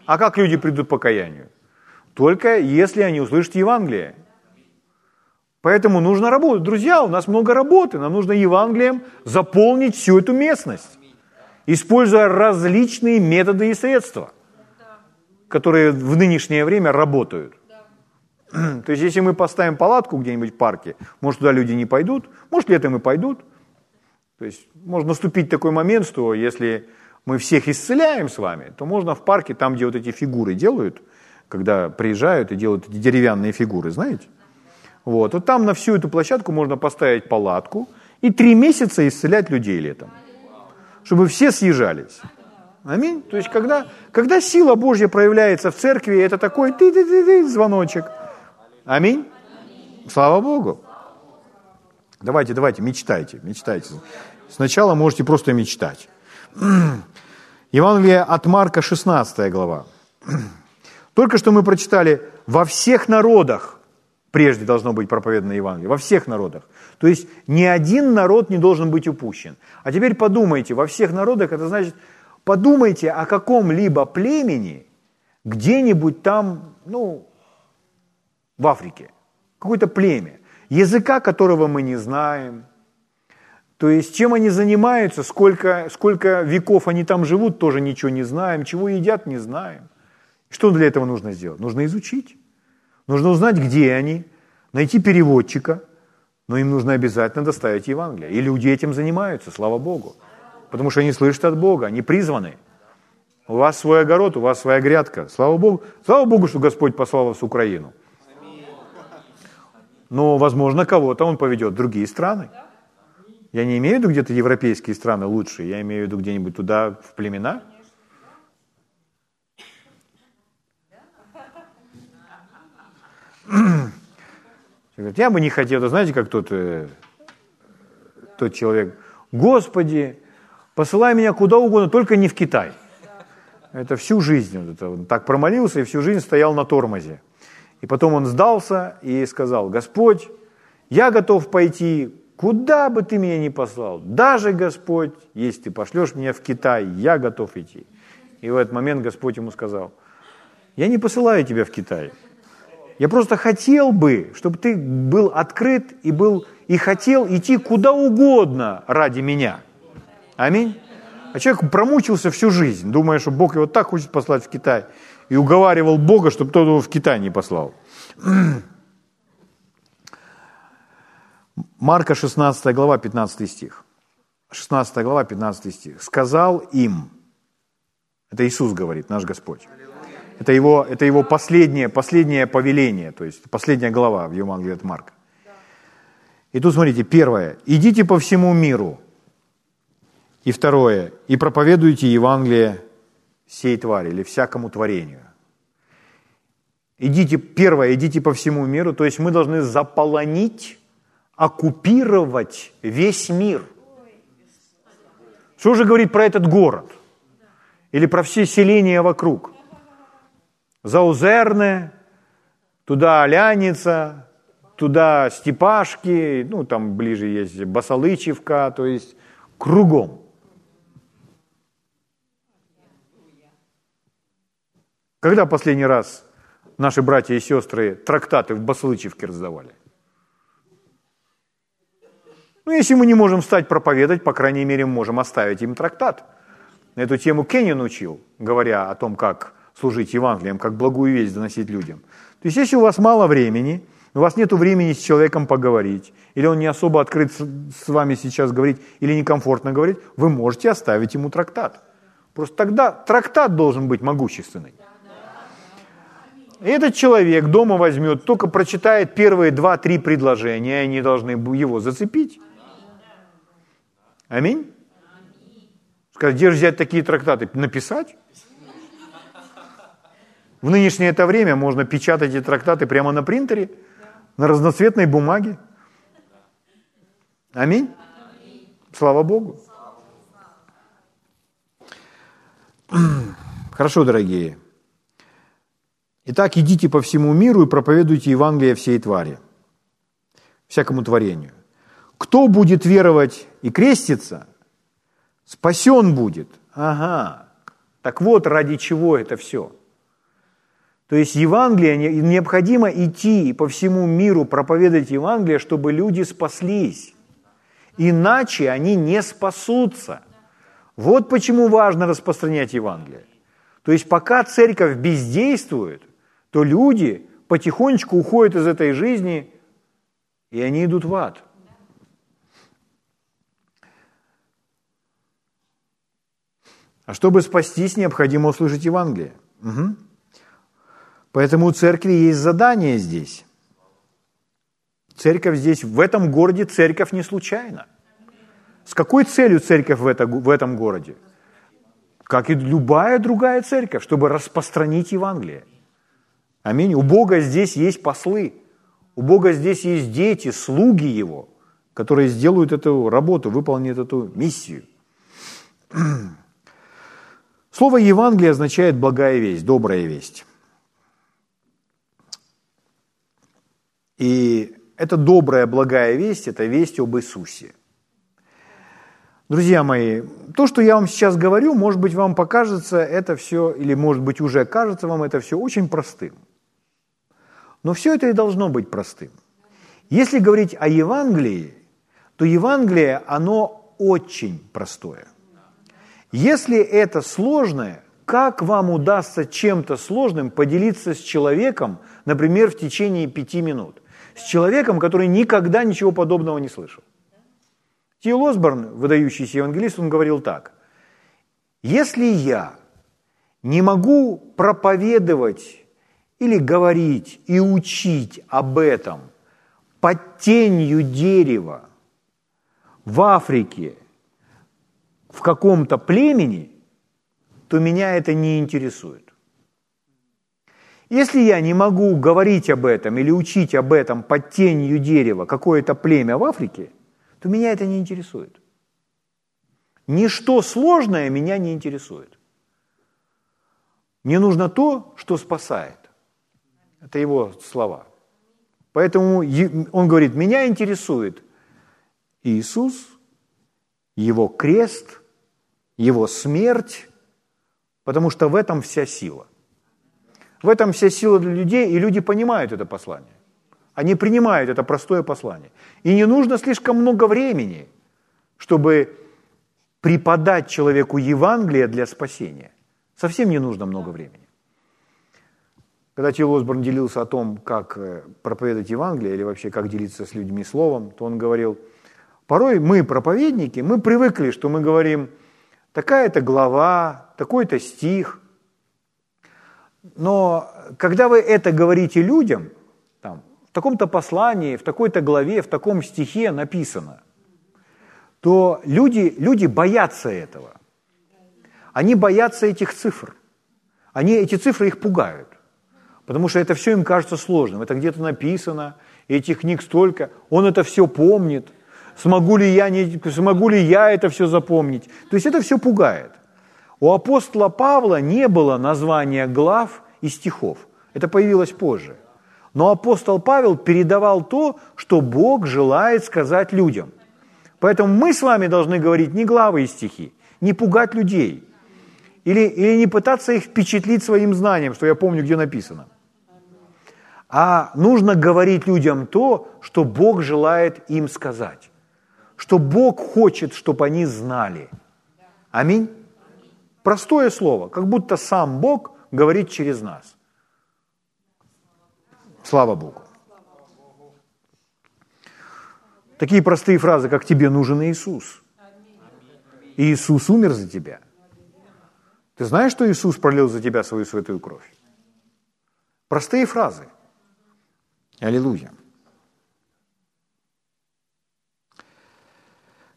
A: А как люди придут к покаянию? Только если они услышат Евангелие Поэтому нужно работать. Друзья, у нас много работы. Нам нужно Евангелием заполнить всю эту местность, используя различные методы и средства, которые в нынешнее время работают. <clears throat> То есть, если мы поставим палатку где-нибудь в парке, может, туда люди не пойдут, может, летом и пойдут. То есть, может наступить такой момент, что если мы всех исцеляем с вами, то можно в парке, там, где вот эти фигуры делают, когда приезжают и делают эти деревянные фигуры, знаете, вот. вот там на всю эту площадку можно поставить палатку и три месяца исцелять людей летом, чтобы все съезжались. Аминь. То есть, когда, когда сила Божья проявляется в церкви, это такой ты ты ты ты звоночек. Аминь. Слава Богу. Давайте, давайте, мечтайте, мечтайте. Сначала можете просто мечтать. <clears throat> Евангелие от Марка, 16 глава. <clears throat> Только что мы прочитали, во всех народах прежде должно быть проповедано Евангелие, во всех народах. То есть ни один народ не должен быть упущен. А теперь подумайте, во всех народах, это значит, подумайте о каком-либо племени, где-нибудь там, ну, в Африке, какое-то племя, языка которого мы не знаем. То есть чем они занимаются, сколько, сколько веков они там живут, тоже ничего не знаем, чего едят, не знаем. Что для этого нужно сделать? Нужно изучить. Нужно узнать, где они, найти переводчика, но им нужно обязательно доставить Евангелие. И люди этим занимаются, слава Богу. Потому что они слышат от Бога, они призваны. У вас свой огород, у вас своя грядка. Слава Богу, слава Богу, что Господь послал вас в Украину. Но, возможно, кого-то Он поведет в другие страны. Я не имею в виду где-то европейские страны лучшие, я имею в виду где-нибудь туда, в племена. Я бы не хотел, знаете, как тот, э, тот человек, Господи, посылай меня куда угодно, только не в Китай. Это всю жизнь, вот это, он так промолился и всю жизнь стоял на тормозе. И потом он сдался и сказал, Господь, я готов пойти, куда бы ты меня ни послал, даже, Господь, если ты пошлешь меня в Китай, я готов идти. И в этот момент Господь ему сказал, я не посылаю тебя в Китай, я просто хотел бы, чтобы ты был открыт и, был, и хотел идти куда угодно ради меня. Аминь. А человек промучился всю жизнь, думая, что Бог его так хочет послать в Китай, и уговаривал Бога, чтобы тот его в Китай не послал. <clears throat> Марка 16 глава, 15 стих. 16 глава, 15 стих. «Сказал им», это Иисус говорит, наш Господь, это его, это его последнее, последнее повеление, то есть последняя глава в Евангелии от Марка. И тут смотрите, первое, идите по всему миру. И второе, и проповедуйте Евангелие сей твари или всякому творению. Идите, первое, идите по всему миру, то есть мы должны заполонить, оккупировать весь мир. Что же говорит про этот город? Или про все селения вокруг? Заузерне, туда Аляница, туда Степашки, ну там ближе есть Басалычевка, то есть кругом. Когда последний раз наши братья и сестры трактаты в Басалычевке раздавали? Ну, если мы не можем стать проповедовать, по крайней мере, можем оставить им трактат. Эту тему Кеннин учил, говоря о том, как служить Евангелием, как благую весть доносить людям. То есть если у вас мало времени, у вас нет времени с человеком поговорить, или он не особо открыт с вами сейчас говорить, или некомфортно говорить, вы можете оставить ему трактат. Просто тогда трактат должен быть могущественный. И этот человек дома возьмет, только прочитает первые два-три предложения, и они должны его зацепить. Аминь. Скажет, где же взять такие трактаты? Написать? В нынешнее это время можно печатать эти трактаты прямо на принтере, на разноцветной бумаге. Аминь. Слава Богу. <clears throat> Хорошо, дорогие. Итак, идите по всему миру и проповедуйте Евангелие всей твари, всякому творению. Кто будет веровать и креститься, спасен будет. Ага. Так вот, ради чего это все – то есть Евангелие, необходимо идти по всему миру проповедовать Евангелие, чтобы люди спаслись. Иначе они не спасутся. Вот почему важно распространять Евангелие. То есть пока церковь бездействует, то люди потихонечку уходят из этой жизни, и они идут в ад. А чтобы спастись, необходимо услышать Евангелие. Угу. Поэтому у церкви есть задание здесь. Церковь здесь, в этом городе церковь не случайно. С какой целью церковь в, это, в этом городе? Как и любая другая церковь, чтобы распространить Евангелие. Аминь. У Бога здесь есть послы. У Бога здесь есть дети, слуги Его, которые сделают эту работу, выполнят эту миссию. <clears throat> Слово Евангелие означает благая весть, добрая весть. И это добрая, благая весть, это весть об Иисусе. Друзья мои, то, что я вам сейчас говорю, может быть, вам покажется это все, или, может быть, уже кажется вам это все очень простым. Но все это и должно быть простым. Если говорить о Евангелии, то Евангелие, оно очень простое. Если это сложное, как вам удастся чем-то сложным поделиться с человеком, например, в течение пяти минут? С человеком, который никогда ничего подобного не слышал. Тил Осборн, выдающийся евангелист, он говорил так. Если я не могу проповедовать или говорить и учить об этом под тенью дерева в Африке, в каком-то племени, то меня это не интересует. Если я не могу говорить об этом или учить об этом под тенью дерева какое-то племя в Африке, то меня это не интересует. Ничто сложное меня не интересует. Мне нужно то, что спасает. Это его слова. Поэтому он говорит, меня интересует Иисус, Его крест, Его смерть, потому что в этом вся сила. В этом вся сила для людей, и люди понимают это послание. Они принимают это простое послание. И не нужно слишком много времени, чтобы преподать человеку Евангелие для спасения. Совсем не нужно много времени. Когда Тил Осборн делился о том, как э, проповедовать Евангелие или вообще как делиться с людьми словом, то он говорил, порой мы, проповедники, мы привыкли, что мы говорим, такая-то глава, такой-то стих. Но когда вы это говорите людям, там, в таком-то послании, в такой-то главе, в таком стихе написано, то люди, люди боятся этого. Они боятся этих цифр. Они, эти цифры их пугают. Потому что это все им кажется сложным. Это где-то написано, этих книг столько, он это все помнит. Смогу ли я, не, смогу ли я это все запомнить? То есть это все пугает. У апостола Павла не было названия глав и стихов. Это появилось позже. Но апостол Павел передавал то, что Бог желает сказать людям. Поэтому мы с вами должны говорить не главы и стихи, не пугать людей. Или, или не пытаться их впечатлить своим знанием, что я помню, где написано. А нужно говорить людям то, что Бог желает им сказать. Что Бог хочет, чтобы они знали. Аминь. Простое слово, как будто сам Бог говорит через нас. Слава Богу. Такие простые фразы, как «тебе нужен Иисус». Иисус умер за тебя. Ты знаешь, что Иисус пролил за тебя свою святую кровь? Простые фразы. Аллилуйя.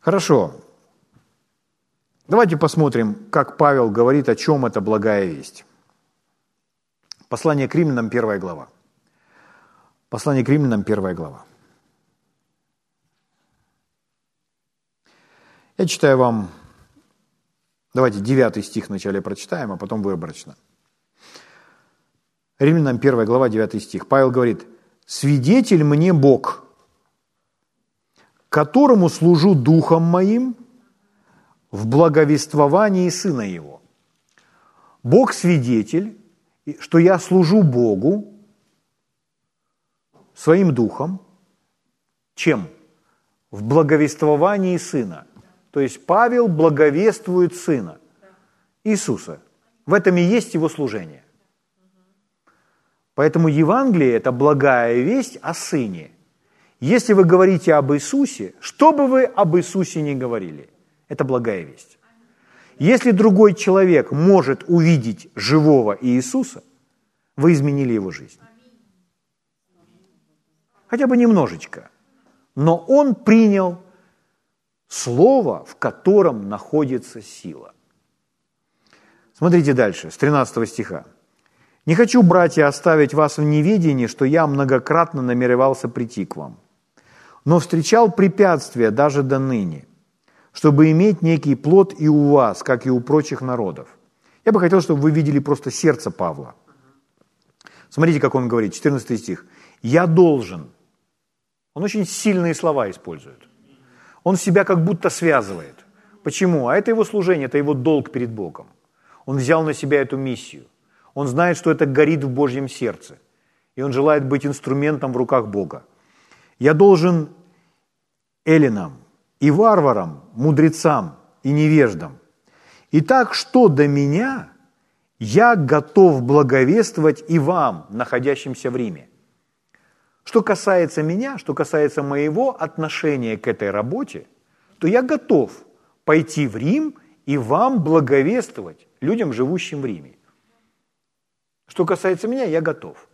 A: Хорошо. Давайте посмотрим, как Павел говорит, о чем эта благая весть. Послание к римлянам, первая глава. Послание к римлянам, первая глава. Я читаю вам, давайте девятый стих вначале прочитаем, а потом выборочно. Римлянам 1 глава, 9 стих. Павел говорит, «Свидетель мне Бог, которому служу духом моим в благовествовании Сына Его. Бог свидетель, что я служу Богу своим духом. Чем? В благовествовании Сына. То есть Павел благовествует Сына, Иисуса. В этом и есть его служение. Поэтому Евангелие – это благая весть о Сыне. Если вы говорите об Иисусе, что бы вы об Иисусе не говорили, это благая весть. Если другой человек может увидеть живого Иисуса, вы изменили его жизнь. Хотя бы немножечко. Но он принял слово, в котором находится сила. Смотрите дальше, с 13 стиха. «Не хочу, братья, оставить вас в неведении, что я многократно намеревался прийти к вам, но встречал препятствия даже до ныне, чтобы иметь некий плод и у вас, как и у прочих народов. Я бы хотел, чтобы вы видели просто сердце Павла. Смотрите, как он говорит, 14 стих. «Я должен». Он очень сильные слова использует. Он себя как будто связывает. Почему? А это его служение, это его долг перед Богом. Он взял на себя эту миссию. Он знает, что это горит в Божьем сердце. и он желает быть инструментом в руках Бога. Я должен эллинам и варварам, мудрецам и невеждам. Итак, что до меня, я готов благовествовать и вам, находящимся в Риме. Что касается меня, что касается моего отношения к этой работе, то я готов пойти в Рим и вам благовествовать, людям, живущим в Риме. Что касается меня, я готов.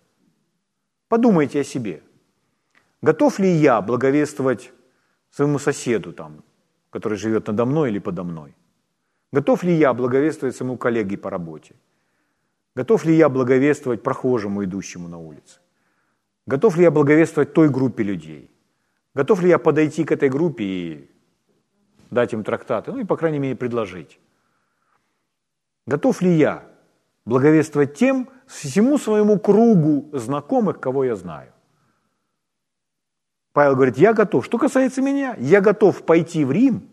A: Подумайте о себе. Готов ли я благовествовать своему соседу, там, который живет надо мной или подо мной? Готов ли я благовествовать своему коллеге по работе? Готов ли я благовествовать прохожему, идущему на улице? Готов ли я благовествовать той группе людей? Готов ли я подойти к этой группе и дать им трактаты, ну и, по крайней мере, предложить? Готов ли я благовествовать тем, всему своему кругу знакомых, кого я знаю? Павел говорит, я готов. Что касается меня, я готов пойти в Рим.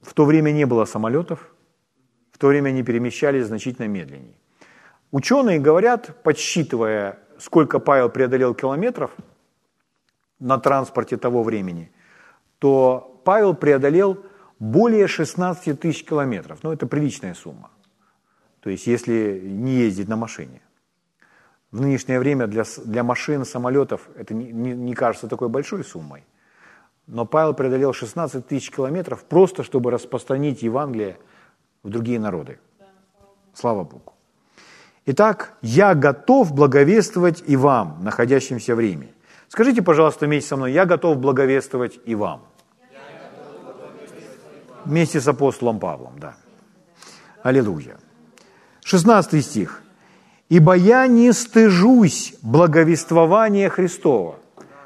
A: В то время не было самолетов, в то время они перемещались значительно медленнее. Ученые говорят, подсчитывая сколько Павел преодолел километров на транспорте того времени, то Павел преодолел более 16 тысяч километров. Ну, это приличная сумма. То есть, если не ездить на машине. В нынешнее время для, для машин, самолетов это не, не, не кажется такой большой суммой. Но Павел преодолел 16 тысяч километров просто, чтобы распространить Евангелие в другие народы. Слава Богу. Итак, я готов благовествовать и вам, находящимся в Риме. Скажите, пожалуйста, вместе со мной, я готов благовествовать и вам. Вместе с апостолом Павлом, да. Аллилуйя. 16 стих. «Ибо я не стыжусь благовествования Христова».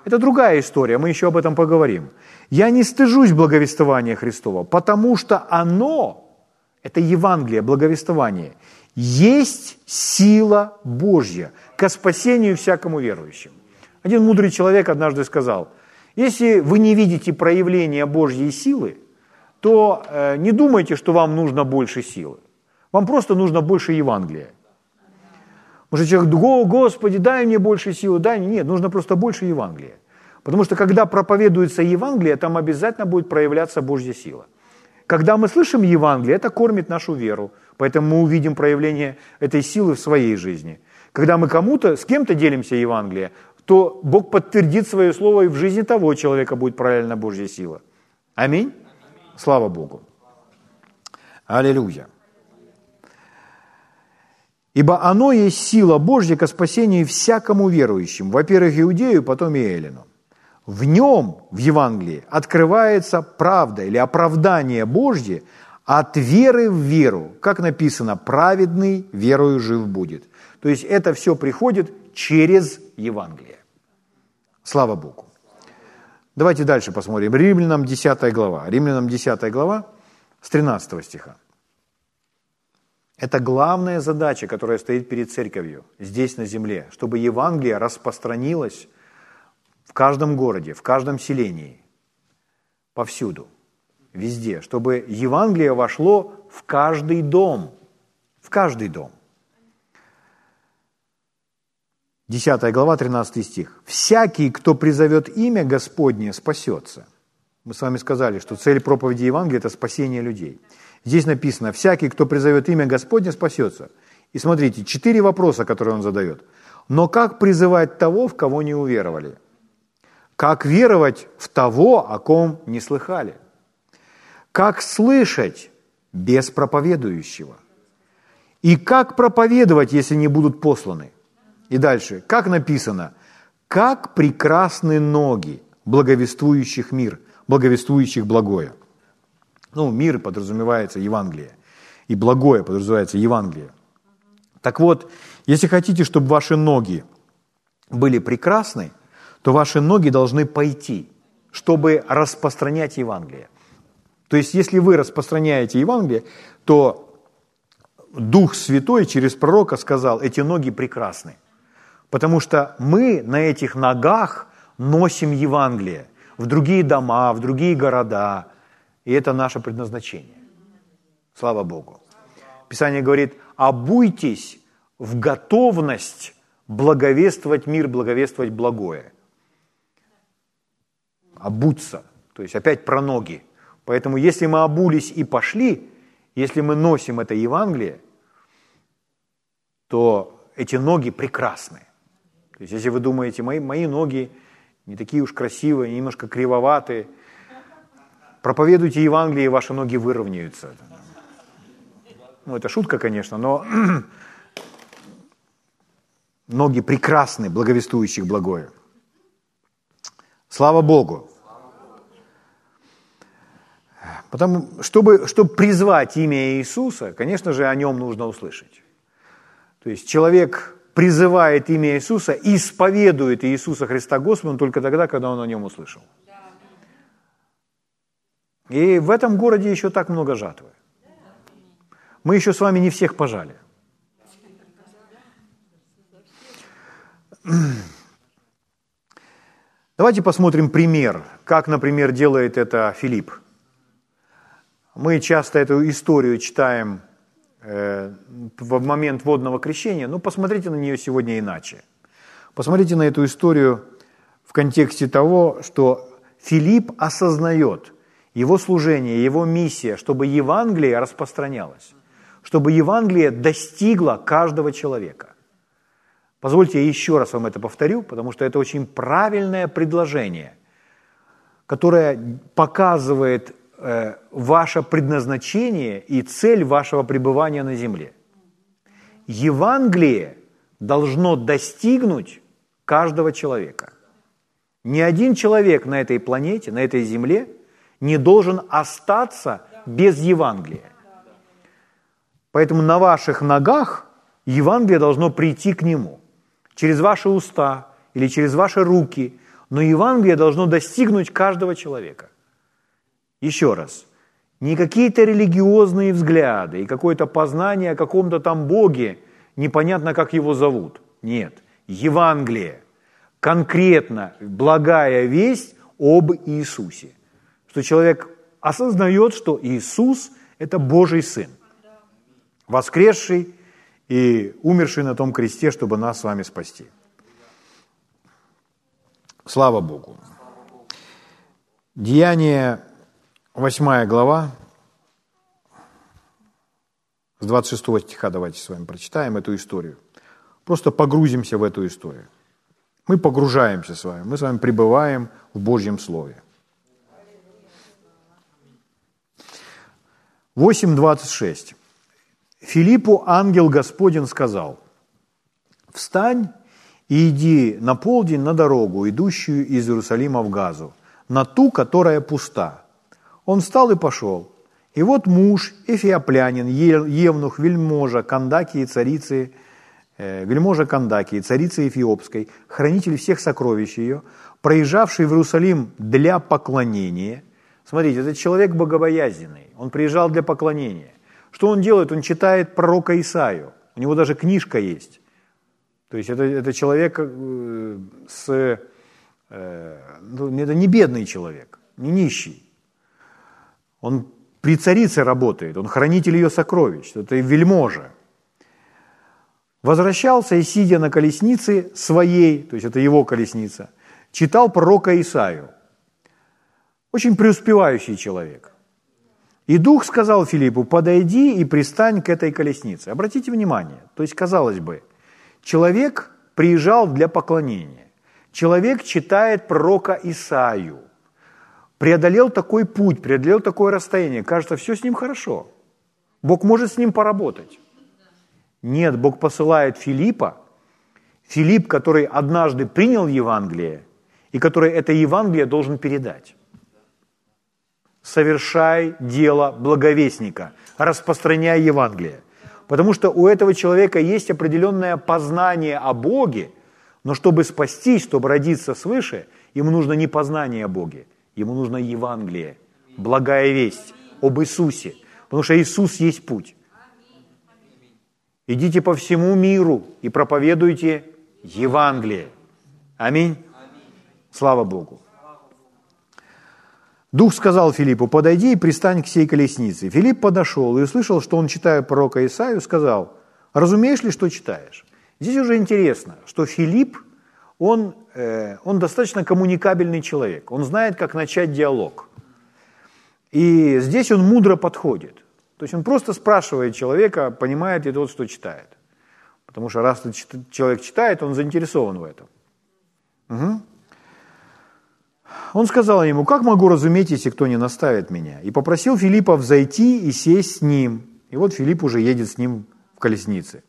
A: Это другая история, мы еще об этом поговорим. Я не стыжусь благовествования Христова, потому что оно, это Евангелие, благовествование, есть сила Божья ко спасению всякому верующему. Один мудрый человек однажды сказал, если вы не видите проявления Божьей силы, то э, не думайте, что вам нужно больше силы. Вам просто нужно больше Евангелия. Может, человек, Господи, дай мне больше силы, дай мне. Нет, нужно просто больше Евангелия. Потому что когда проповедуется Евангелие, там обязательно будет проявляться Божья сила. Когда мы слышим Евангелие, это кормит нашу веру. Поэтому мы увидим проявление этой силы в своей жизни. Когда мы кому-то, с кем-то делимся Евангелие, то Бог подтвердит свое слово, и в жизни того человека будет правильно Божья сила. Аминь. Слава Богу. Аллилуйя. Ибо оно есть сила Божья ко спасению всякому верующему, во-первых, иудею, потом и эллину. В нем, в Евангелии, открывается правда или оправдание Божье от веры в веру. Как написано, праведный верою жив будет. То есть это все приходит через Евангелие. Слава Богу. Давайте дальше посмотрим. Римлянам 10 глава. Римлянам 10 глава с 13 стиха. Это главная задача, которая стоит перед церковью здесь на земле, чтобы Евангелие распространилось в каждом городе, в каждом селении, повсюду, везде, чтобы Евангелие вошло в каждый дом, в каждый дом. 10 глава, 13 стих. «Всякий, кто призовет имя Господне, спасется». Мы с вами сказали, что цель проповеди Евангелия – это спасение людей. Здесь написано, всякий, кто призовет имя Господне, спасется. И смотрите, четыре вопроса, которые он задает. Но как призывать того, в кого не уверовали? Как веровать в того, о ком не слыхали? Как слышать без проповедующего? И как проповедовать, если не будут посланы? И дальше, как написано, как прекрасны ноги благовествующих мир, благовествующих благое. Ну, мир подразумевается Евангелие, и благое подразумевается Евангелие. Так вот, если хотите, чтобы ваши ноги были прекрасны, то ваши ноги должны пойти, чтобы распространять Евангелие. То есть, если вы распространяете Евангелие, то Дух Святой через пророка сказал, эти ноги прекрасны. Потому что мы на этих ногах носим Евангелие в другие дома, в другие города. И это наше предназначение. Слава Богу. Писание говорит, обуйтесь в готовность благовествовать мир, благовествовать благое. Обуться, то есть опять про ноги. Поэтому если мы обулись и пошли, если мы носим это Евангелие, то эти ноги прекрасны. То есть если вы думаете, мои, мои ноги не такие уж красивые, немножко кривоватые, проповедуйте Евангелие, и ваши ноги выровняются. Ну, это шутка, конечно, но <clears throat> ноги прекрасны, благовествующих благое. Слава Богу. Потому, чтобы, чтобы призвать имя Иисуса, конечно же, о нем нужно услышать. То есть человек призывает имя Иисуса, исповедует Иисуса Христа Господом только тогда, когда он о нем услышал. И в этом городе еще так много жатвы. Мы еще с вами не всех пожали. <clears throat> Давайте посмотрим пример, как, например, делает это Филипп. Мы часто эту историю читаем э, в момент водного крещения, но посмотрите на нее сегодня иначе. Посмотрите на эту историю в контексте того, что Филипп осознает его служение, его миссия, чтобы Евангелие распространялось, чтобы Евангелие достигло каждого человека. Позвольте я еще раз вам это повторю, потому что это очень правильное предложение, которое показывает э, ваше предназначение и цель вашего пребывания на земле. Евангелие должно достигнуть каждого человека. Ни один человек на этой планете, на этой земле не должен остаться без Евангелия. Поэтому на ваших ногах Евангелие должно прийти к нему через ваши уста или через ваши руки, но Евангелие должно достигнуть каждого человека. Еще раз, не какие-то религиозные взгляды и какое-то познание о каком-то там Боге, непонятно, как его зовут. Нет, Евангелие, конкретно благая весть об Иисусе. Что человек осознает, что Иисус – это Божий Сын, воскресший и умерший на том кресте, чтобы нас с вами спасти. Слава Богу. Деяние, 8 глава, с 26 стиха давайте с вами прочитаем эту историю. Просто погрузимся в эту историю. Мы погружаемся с вами, мы с вами пребываем в Божьем Слове. 8.26. Филиппу ангел Господень сказал, «Встань и иди на полдень на дорогу, идущую из Иерусалима в Газу, на ту, которая пуста». Он встал и пошел. И вот муж, эфиоплянин, евнух, вельможа, кандакии, царицы, э, вельможа Кандакии, царицы Эфиопской, хранитель всех сокровищ ее, проезжавший в Иерусалим для поклонения. Смотрите, этот человек богобоязненный, он приезжал для поклонения. Что он делает? Он читает пророка Исаию. У него даже книжка есть. То есть это, это человек э, с... Э, ну, это не бедный человек, не нищий. Он при царице работает, он хранитель ее сокровищ, это вельможа. Возвращался и, сидя на колеснице своей, то есть это его колесница, читал пророка Исаию. Очень преуспевающий человек. И дух сказал Филиппу, подойди и пристань к этой колеснице. Обратите внимание, то есть, казалось бы, человек приезжал для поклонения. Человек читает пророка Исаию. Преодолел такой путь, преодолел такое расстояние. Кажется, все с ним хорошо. Бог может с ним поработать. Нет, Бог посылает Филиппа, Филипп, который однажды принял Евангелие, и который это Евангелие должен передать совершай дело благовестника, распространяй Евангелие. Потому что у этого человека есть определенное познание о Боге, но чтобы спастись, чтобы родиться свыше, ему нужно не познание о Боге, ему нужно Евангелие, благая весть об Иисусе, потому что Иисус есть путь. Идите по всему миру и проповедуйте Евангелие. Аминь. Слава Богу. Дух сказал Филиппу, подойди и пристань к сей колеснице. Филипп подошел и услышал, что он читает пророка Исаию, сказал, разумеешь ли, что читаешь? Здесь уже интересно, что Филипп, он, э, он достаточно коммуникабельный человек, он знает, как начать диалог. И здесь он мудро подходит. То есть он просто спрашивает человека, понимает ли тот, что читает. Потому что раз человек читает, он заинтересован в этом. Угу. Он сказал ему, как могу разуметь, если кто не наставит меня? И попросил Филиппа взойти и сесть с ним. И вот Филипп уже едет с ним в колеснице.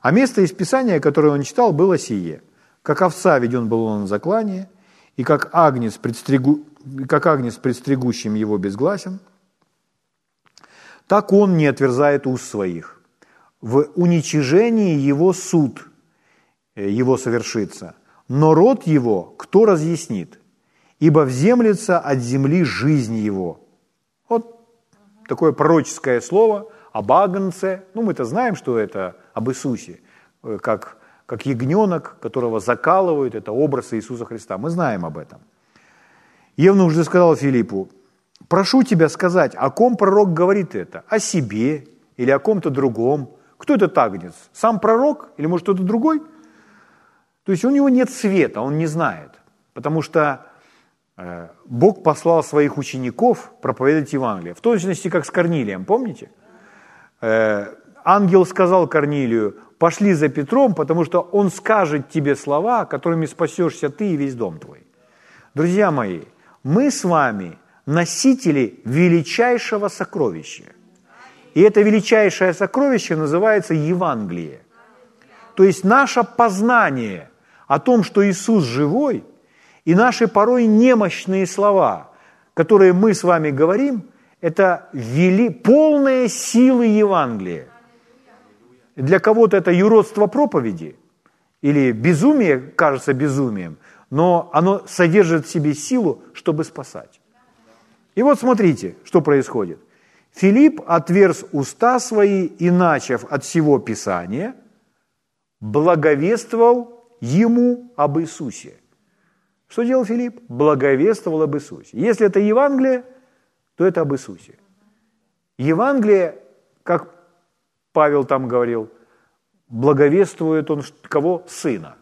A: А место из Писания, которое он читал, было сие. Как овца веден был он на заклание, и как агнец, предстригу... как агнец предстригущим его безгласен, так он не отверзает уст своих. В уничижении его суд э, его совершится, но род его кто разъяснит? Ибо вземлется от земли жизнь его. Вот такое пророческое слово об Агнце. Ну, мы-то знаем, что это об Иисусе, э, как, как ягненок, которого закалывают, это образ Иисуса Христа. Мы знаем об этом. Евнух же сказал Филиппу, прошу тебя сказать, о ком пророк говорит это? О себе или о ком-то другом? Кто этот агнец? Сам пророк или, может, кто-то другой? То есть у него нет света, он не знает. Потому что Бог послал своих учеников проповедовать Евангелие. В точности, как с Корнилием, помните? Э, ангел сказал Корнилию, пошли за Петром, потому что он скажет тебе слова, которыми спасешься ты и весь дом твой. Друзья мои, мы с вами носители величайшего сокровища. И это величайшее сокровище называется Евангелие. То есть наше познание о том, что Иисус живой – и наши порой немощные слова, которые мы с вами говорим, это вели полная силы Евангелия. Для кого-то это юродство проповеди или безумие кажется безумием, но оно содержит в себе силу, чтобы спасать. И вот смотрите, что происходит. Филипп отверз уста свои и, начав от всего Писания, благовествовал ему об Иисусе. Что делал Филипп? Благовествовал об Иисусе. Если это Евангелие, то это об Иисусе. Евангелие, как Павел там говорил, благовествует он кого? Сына.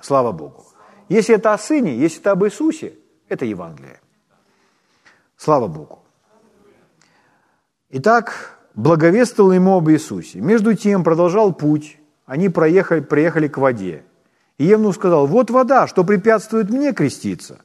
A: Слава Богу. Если это о Сыне, если это об Иисусе, это Евангелие. Слава Богу. Итак, благовествовал ему об Иисусе. Между тем продолжал путь, они проехали, приехали к воде. И Евнух сказал, вот вода, что препятствует мне креститься.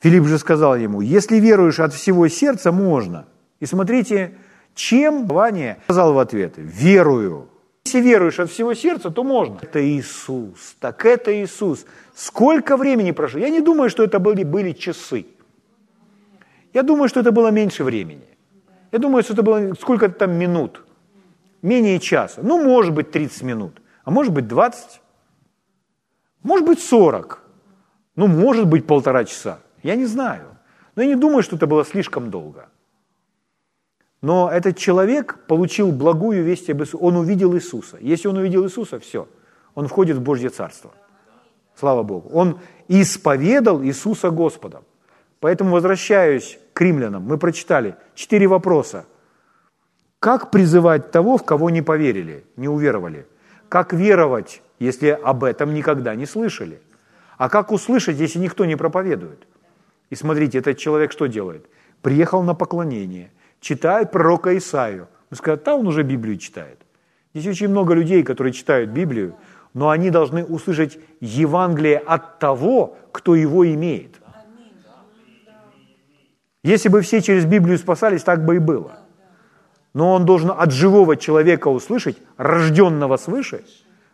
A: Филипп же сказал ему, если веруешь от всего сердца, можно. И смотрите, чем Ваня сказал в ответ, верую. Если веруешь от всего сердца, то можно. Это Иисус, так это Иисус. Сколько времени прошло? Я не думаю, что это были, были часы. Я думаю, что это было меньше времени. Я думаю, что это было сколько-то там минут. Менее часа. Ну, может быть, 30 минут. А может быть, 20. Может быть, 40. Ну, может быть, полтора часа. Я не знаю. Но я не думаю, что это было слишком долго. Но этот человек получил благую весть об Иисусе. Он увидел Иисуса. Если он увидел Иисуса, все. Он входит в Божье Царство. Слава Богу. Он исповедал Иисуса Господом. Поэтому возвращаюсь к римлянам. Мы прочитали четыре вопроса. Как призывать того, в кого не поверили, не уверовали? Как веровать если об этом никогда не слышали? А как услышать, если никто не проповедует? И смотрите, этот человек что делает? Приехал на поклонение, читает пророка Исаию. Вы скажете, да, он уже Библию читает. Здесь очень много людей, которые читают Библию, но они должны услышать Евангелие от того, кто его имеет. Если бы все через Библию спасались, так бы и было. Но он должен от живого человека услышать, рожденного свыше,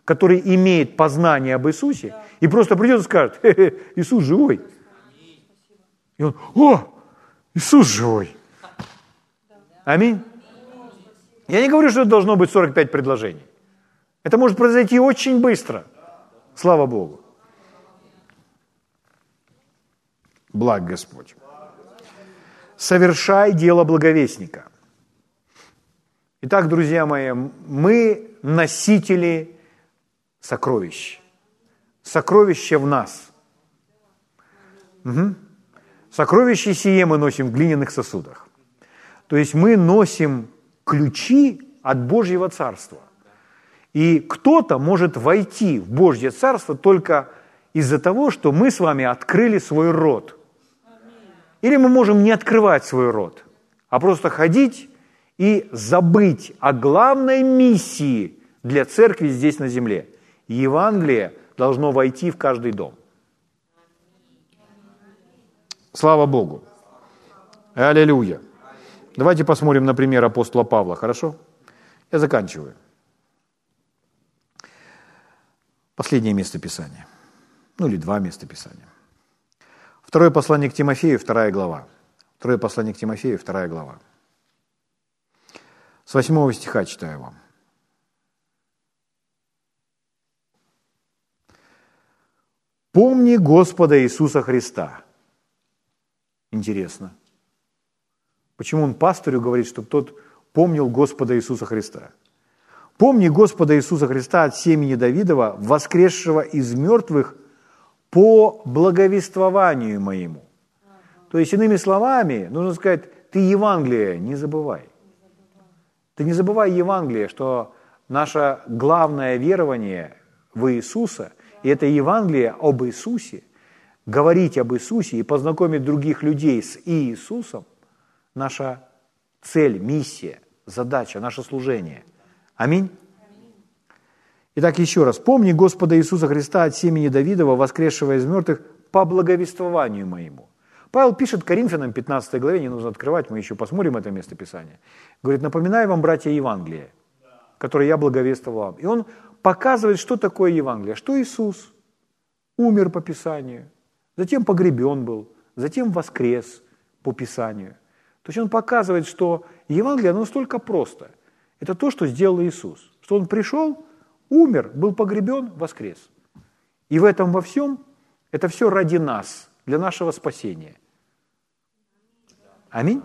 A: который имеет познание об Иисусе, и просто придет и скажет, Хе-хе, Иисус живой. И он, о, Иисус живой. Аминь. Я не говорю, что это должно быть 45 предложений. Это может произойти очень быстро. Слава Богу. Благ Господь. Совершай дело благовестника. Итак, друзья мои, мы носители сокровищ. Сокровище в нас. Угу. Сокровище сие мы носим в глиняных сосудах. То есть мы носим ключи от Божьего Царства. И кто-то может войти в Божье Царство только из-за того, что мы с вами открыли свой род. Или мы можем не открывать свой род, а просто ходить и забыть о главной миссии для церкви здесь на земле. Евангелие должно войти в каждый дом. Слава Богу. Аллилуйя. Давайте посмотрим на пример апостола Павла, хорошо? Я заканчиваю. Последнее место Писания. Ну или два места Писания. Второе послание к Тимофею, вторая глава. Второе послание к Тимофею, вторая глава. С восьмого стиха читаю вам. «Помни Господа Иисуса Христа». Интересно. Почему он пасторю говорит, чтобы тот помнил Господа Иисуса Христа? «Помни Господа Иисуса Христа от семени Давидова, воскресшего из мертвых по благовествованию моему». То есть, иными словами, нужно сказать, ты Евангелие не забывай. Ты не забывай Евангелие, что наше главное верование в Иисуса, и это Евангелие об Иисусе, говорить об Иисусе и познакомить других людей с Иисусом, наша цель, миссия, задача, наше служение. Аминь. Итак, еще раз. «Помни Господа Иисуса Христа от семени Давидова, воскресшего из мертвых, по благовествованию моему». Павел пишет Коринфянам 15 главе, не нужно открывать, мы еще посмотрим это место Писания. Говорит, напоминаю вам, братья, Евангелие, которое я благовествовал вам. И он показывает, что такое Евангелие, что Иисус умер по Писанию, затем погребен был, затем воскрес по Писанию. То есть он показывает, что Евангелие, оно настолько просто. Это то, что сделал Иисус. Что он пришел, умер, был погребен, воскрес. И в этом во всем, это все ради нас, для нашего спасения. Аминь?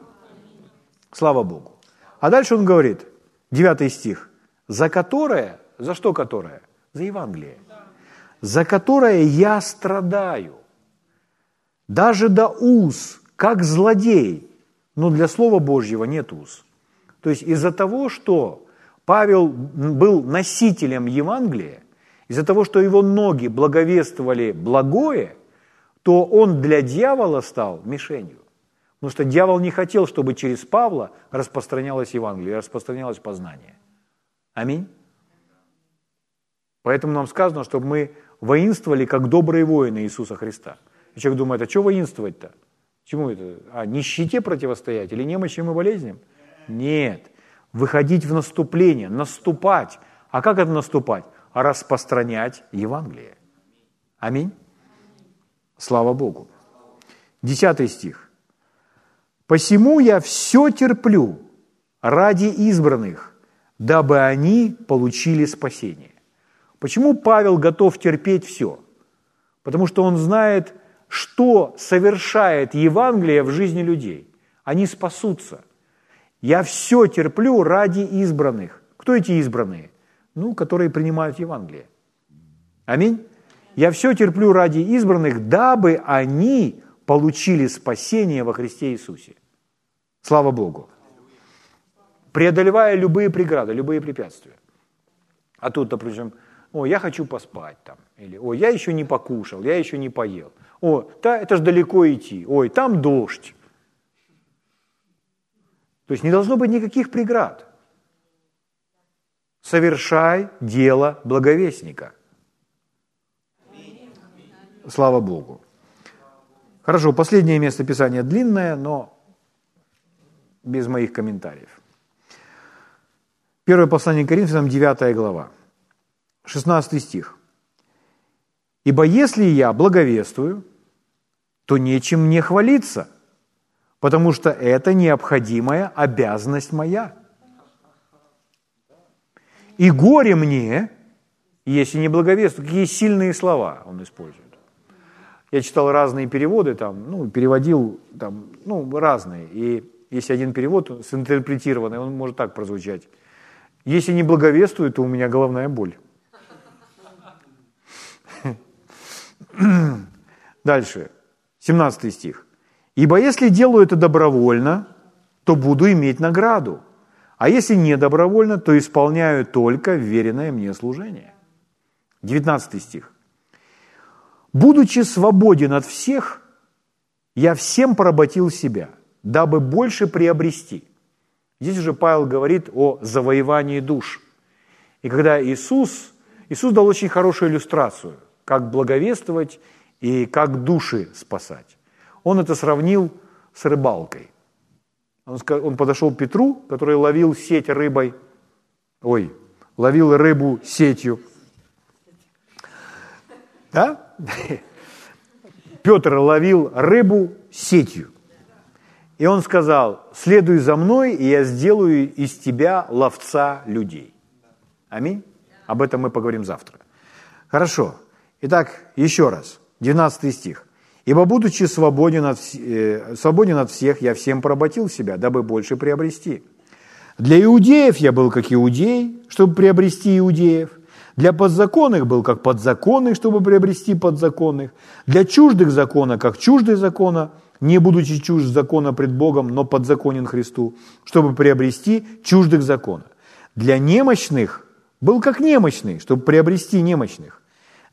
A: Слава Богу. А дальше он говорит, 9 стих, за которое, за что которое? За Евангелие. За которое я страдаю, даже до уз, как злодей, но для Слова Божьего нет уз. То есть из-за того, что Павел был носителем Евангелия, из-за того, что его ноги благовествовали благое, то он для дьявола стал мишенью. Потому что дьявол не хотел, чтобы через Павла распространялось Евангелие, распространялось познание. Аминь. Поэтому нам сказано, чтобы мы воинствовали, как добрые воины Иисуса Христа. И человек думает, а что воинствовать-то? Чему это? А нищете противостоять или немощам и болезням? Нет. Выходить в наступление, наступать. А как это наступать? А распространять Евангелие. Аминь. Слава Богу. Десятый стих. «Посему я все терплю ради избранных, дабы они получили спасение». Почему Павел готов терпеть все? Потому что он знает, что совершает Евангелие в жизни людей. Они спасутся. Я все терплю ради избранных. Кто эти избранные? Ну, которые принимают Евангелие. Аминь. Я все терплю ради избранных, дабы они получили спасение во Христе Иисусе. Слава Богу. Преодолевая любые преграды, любые препятствия. А тут, допустим, о, я хочу поспать там, или о, я еще не покушал, я еще не поел. О, та, это ж далеко идти, ой, там дождь. То есть не должно быть никаких преград. Совершай дело благовестника. Слава Богу. Хорошо, последнее место Писания длинное, но без моих комментариев. Первое послание к Коринфянам, 9 глава, 16 стих. «Ибо если я благовествую, то нечем мне хвалиться, потому что это необходимая обязанность моя. И горе мне, если не благовествую». Какие сильные слова он использует. Я читал разные переводы, там, ну, переводил там, ну, разные. И если один перевод синтерпретированный, он может так прозвучать. Если не благовествую, то у меня головная боль. Дальше, 17 стих. «Ибо если делаю это добровольно, то буду иметь награду, А если не добровольно, то исполняю только веренное мне служение. 19 стих. «Будучи свободен от всех, я всем поработил себя, дабы больше приобрести». Здесь уже Павел говорит о завоевании душ. И когда Иисус, Иисус дал очень хорошую иллюстрацию, как благовествовать и как души спасать. Он это сравнил с рыбалкой. Он, подошел к Петру, который ловил сеть рыбой, ой, ловил рыбу сетью. Да? <laughs> Петр ловил рыбу сетью. И он сказал, следуй за мной, и я сделаю из тебя ловца людей. Аминь. Об этом мы поговорим завтра. Хорошо. Итак, еще раз. 12 стих. «Ибо, будучи свободен от, э, свободен от всех, я всем поработил себя, дабы больше приобрести. Для иудеев я был как иудей, чтобы приобрести иудеев. Для подзаконных был как подзаконных, чтобы приобрести подзаконных. Для чуждых закона, как чуждый закона, не будучи чужд закона пред Богом, но подзаконен Христу, чтобы приобрести чуждых закона. Для немощных был как немощный, чтобы приобрести немощных.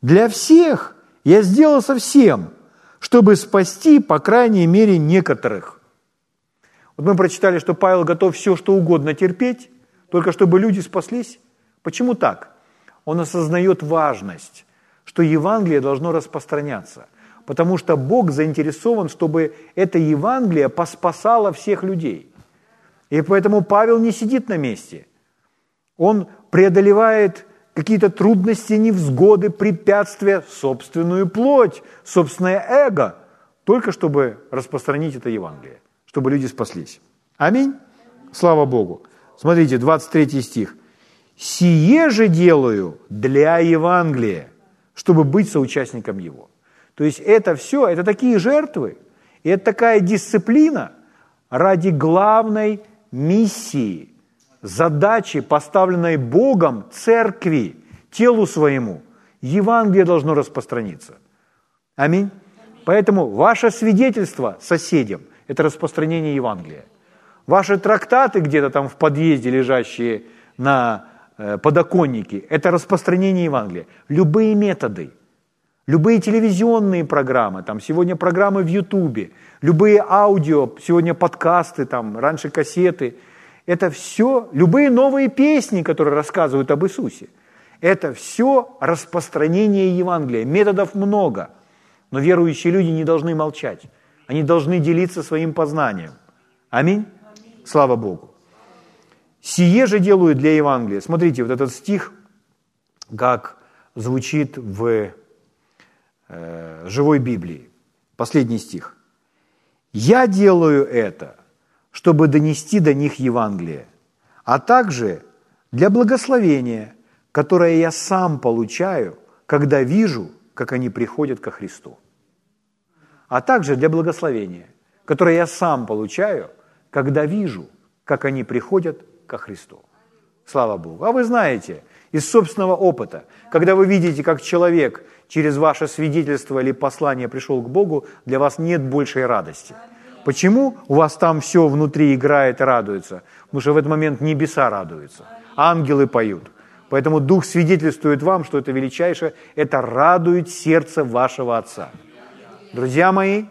A: Для всех я сделал совсем, чтобы спасти, по крайней мере, некоторых. Вот мы прочитали, что Павел готов все, что угодно терпеть, только чтобы люди спаслись. Почему так? Он осознает важность, что Евангелие должно распространяться, потому что Бог заинтересован, чтобы это Евангелие поспасало всех людей. И поэтому Павел не сидит на месте. Он преодолевает какие-то трудности, невзгоды, препятствия, собственную плоть, собственное эго, только чтобы распространить это Евангелие, чтобы люди спаслись. Аминь. Слава Богу. Смотрите, 23 стих. «Сие же делаю для Евангелия, чтобы быть соучастником его». То есть это все, это такие жертвы, и это такая дисциплина ради главной миссии – задачи, поставленной Богом церкви, телу своему, Евангелие должно распространиться. Аминь. Поэтому ваше свидетельство соседям – это распространение Евангелия. Ваши трактаты где-то там в подъезде, лежащие на э, подоконнике – это распространение Евангелия. Любые методы, любые телевизионные программы, там сегодня программы в Ютубе, любые аудио, сегодня подкасты, там раньше кассеты – это все, любые новые песни, которые рассказывают об Иисусе, это все распространение Евангелия. Методов много, но верующие люди не должны молчать. Они должны делиться своим познанием. Аминь? Слава Богу. Сие же делаю для Евангелия. Смотрите, вот этот стих, как звучит в живой Библии. Последний стих. «Я делаю это, чтобы донести до них Евангелие, а также для благословения, которое я сам получаю, когда вижу, как они приходят ко Христу. А также для благословения, которое я сам получаю, когда вижу, как они приходят ко Христу. Слава Богу. А вы знаете, из собственного опыта, когда вы видите, как человек через ваше свидетельство или послание пришел к Богу, для вас нет большей радости – Почему у вас там все внутри играет и радуется? Потому что в этот момент небеса радуются, ангелы поют. Поэтому Дух свидетельствует вам, что это величайшее, это радует сердце вашего Отца. Друзья мои,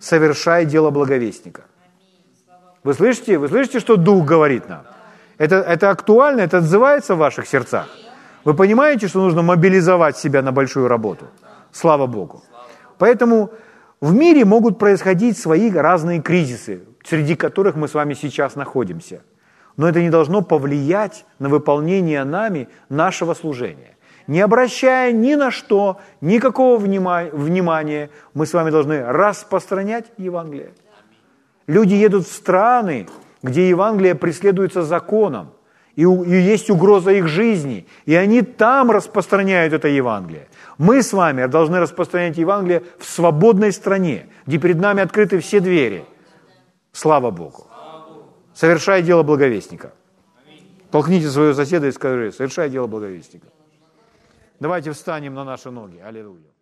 A: совершай дело благовестника. Вы слышите? Вы слышите, что Дух говорит нам? Это, это актуально, это отзывается в ваших сердцах. Вы понимаете, что нужно мобилизовать себя на большую работу? Слава Богу. Поэтому в мире могут происходить свои разные кризисы, среди которых мы с вами сейчас находимся. Но это не должно повлиять на выполнение нами нашего служения. Не обращая ни на что, никакого внимания, мы с вами должны распространять Евангелие. Люди едут в страны, где Евангелие преследуется законом, и, есть угроза их жизни, и они там распространяют это Евангелие. Мы с вами должны распространять Евангелие в свободной стране, где перед нами открыты все двери. Слава Богу. Совершай дело благовестника. Толкните своего соседа и скажи, совершай дело благовестника. Давайте встанем на наши ноги. Аллилуйя.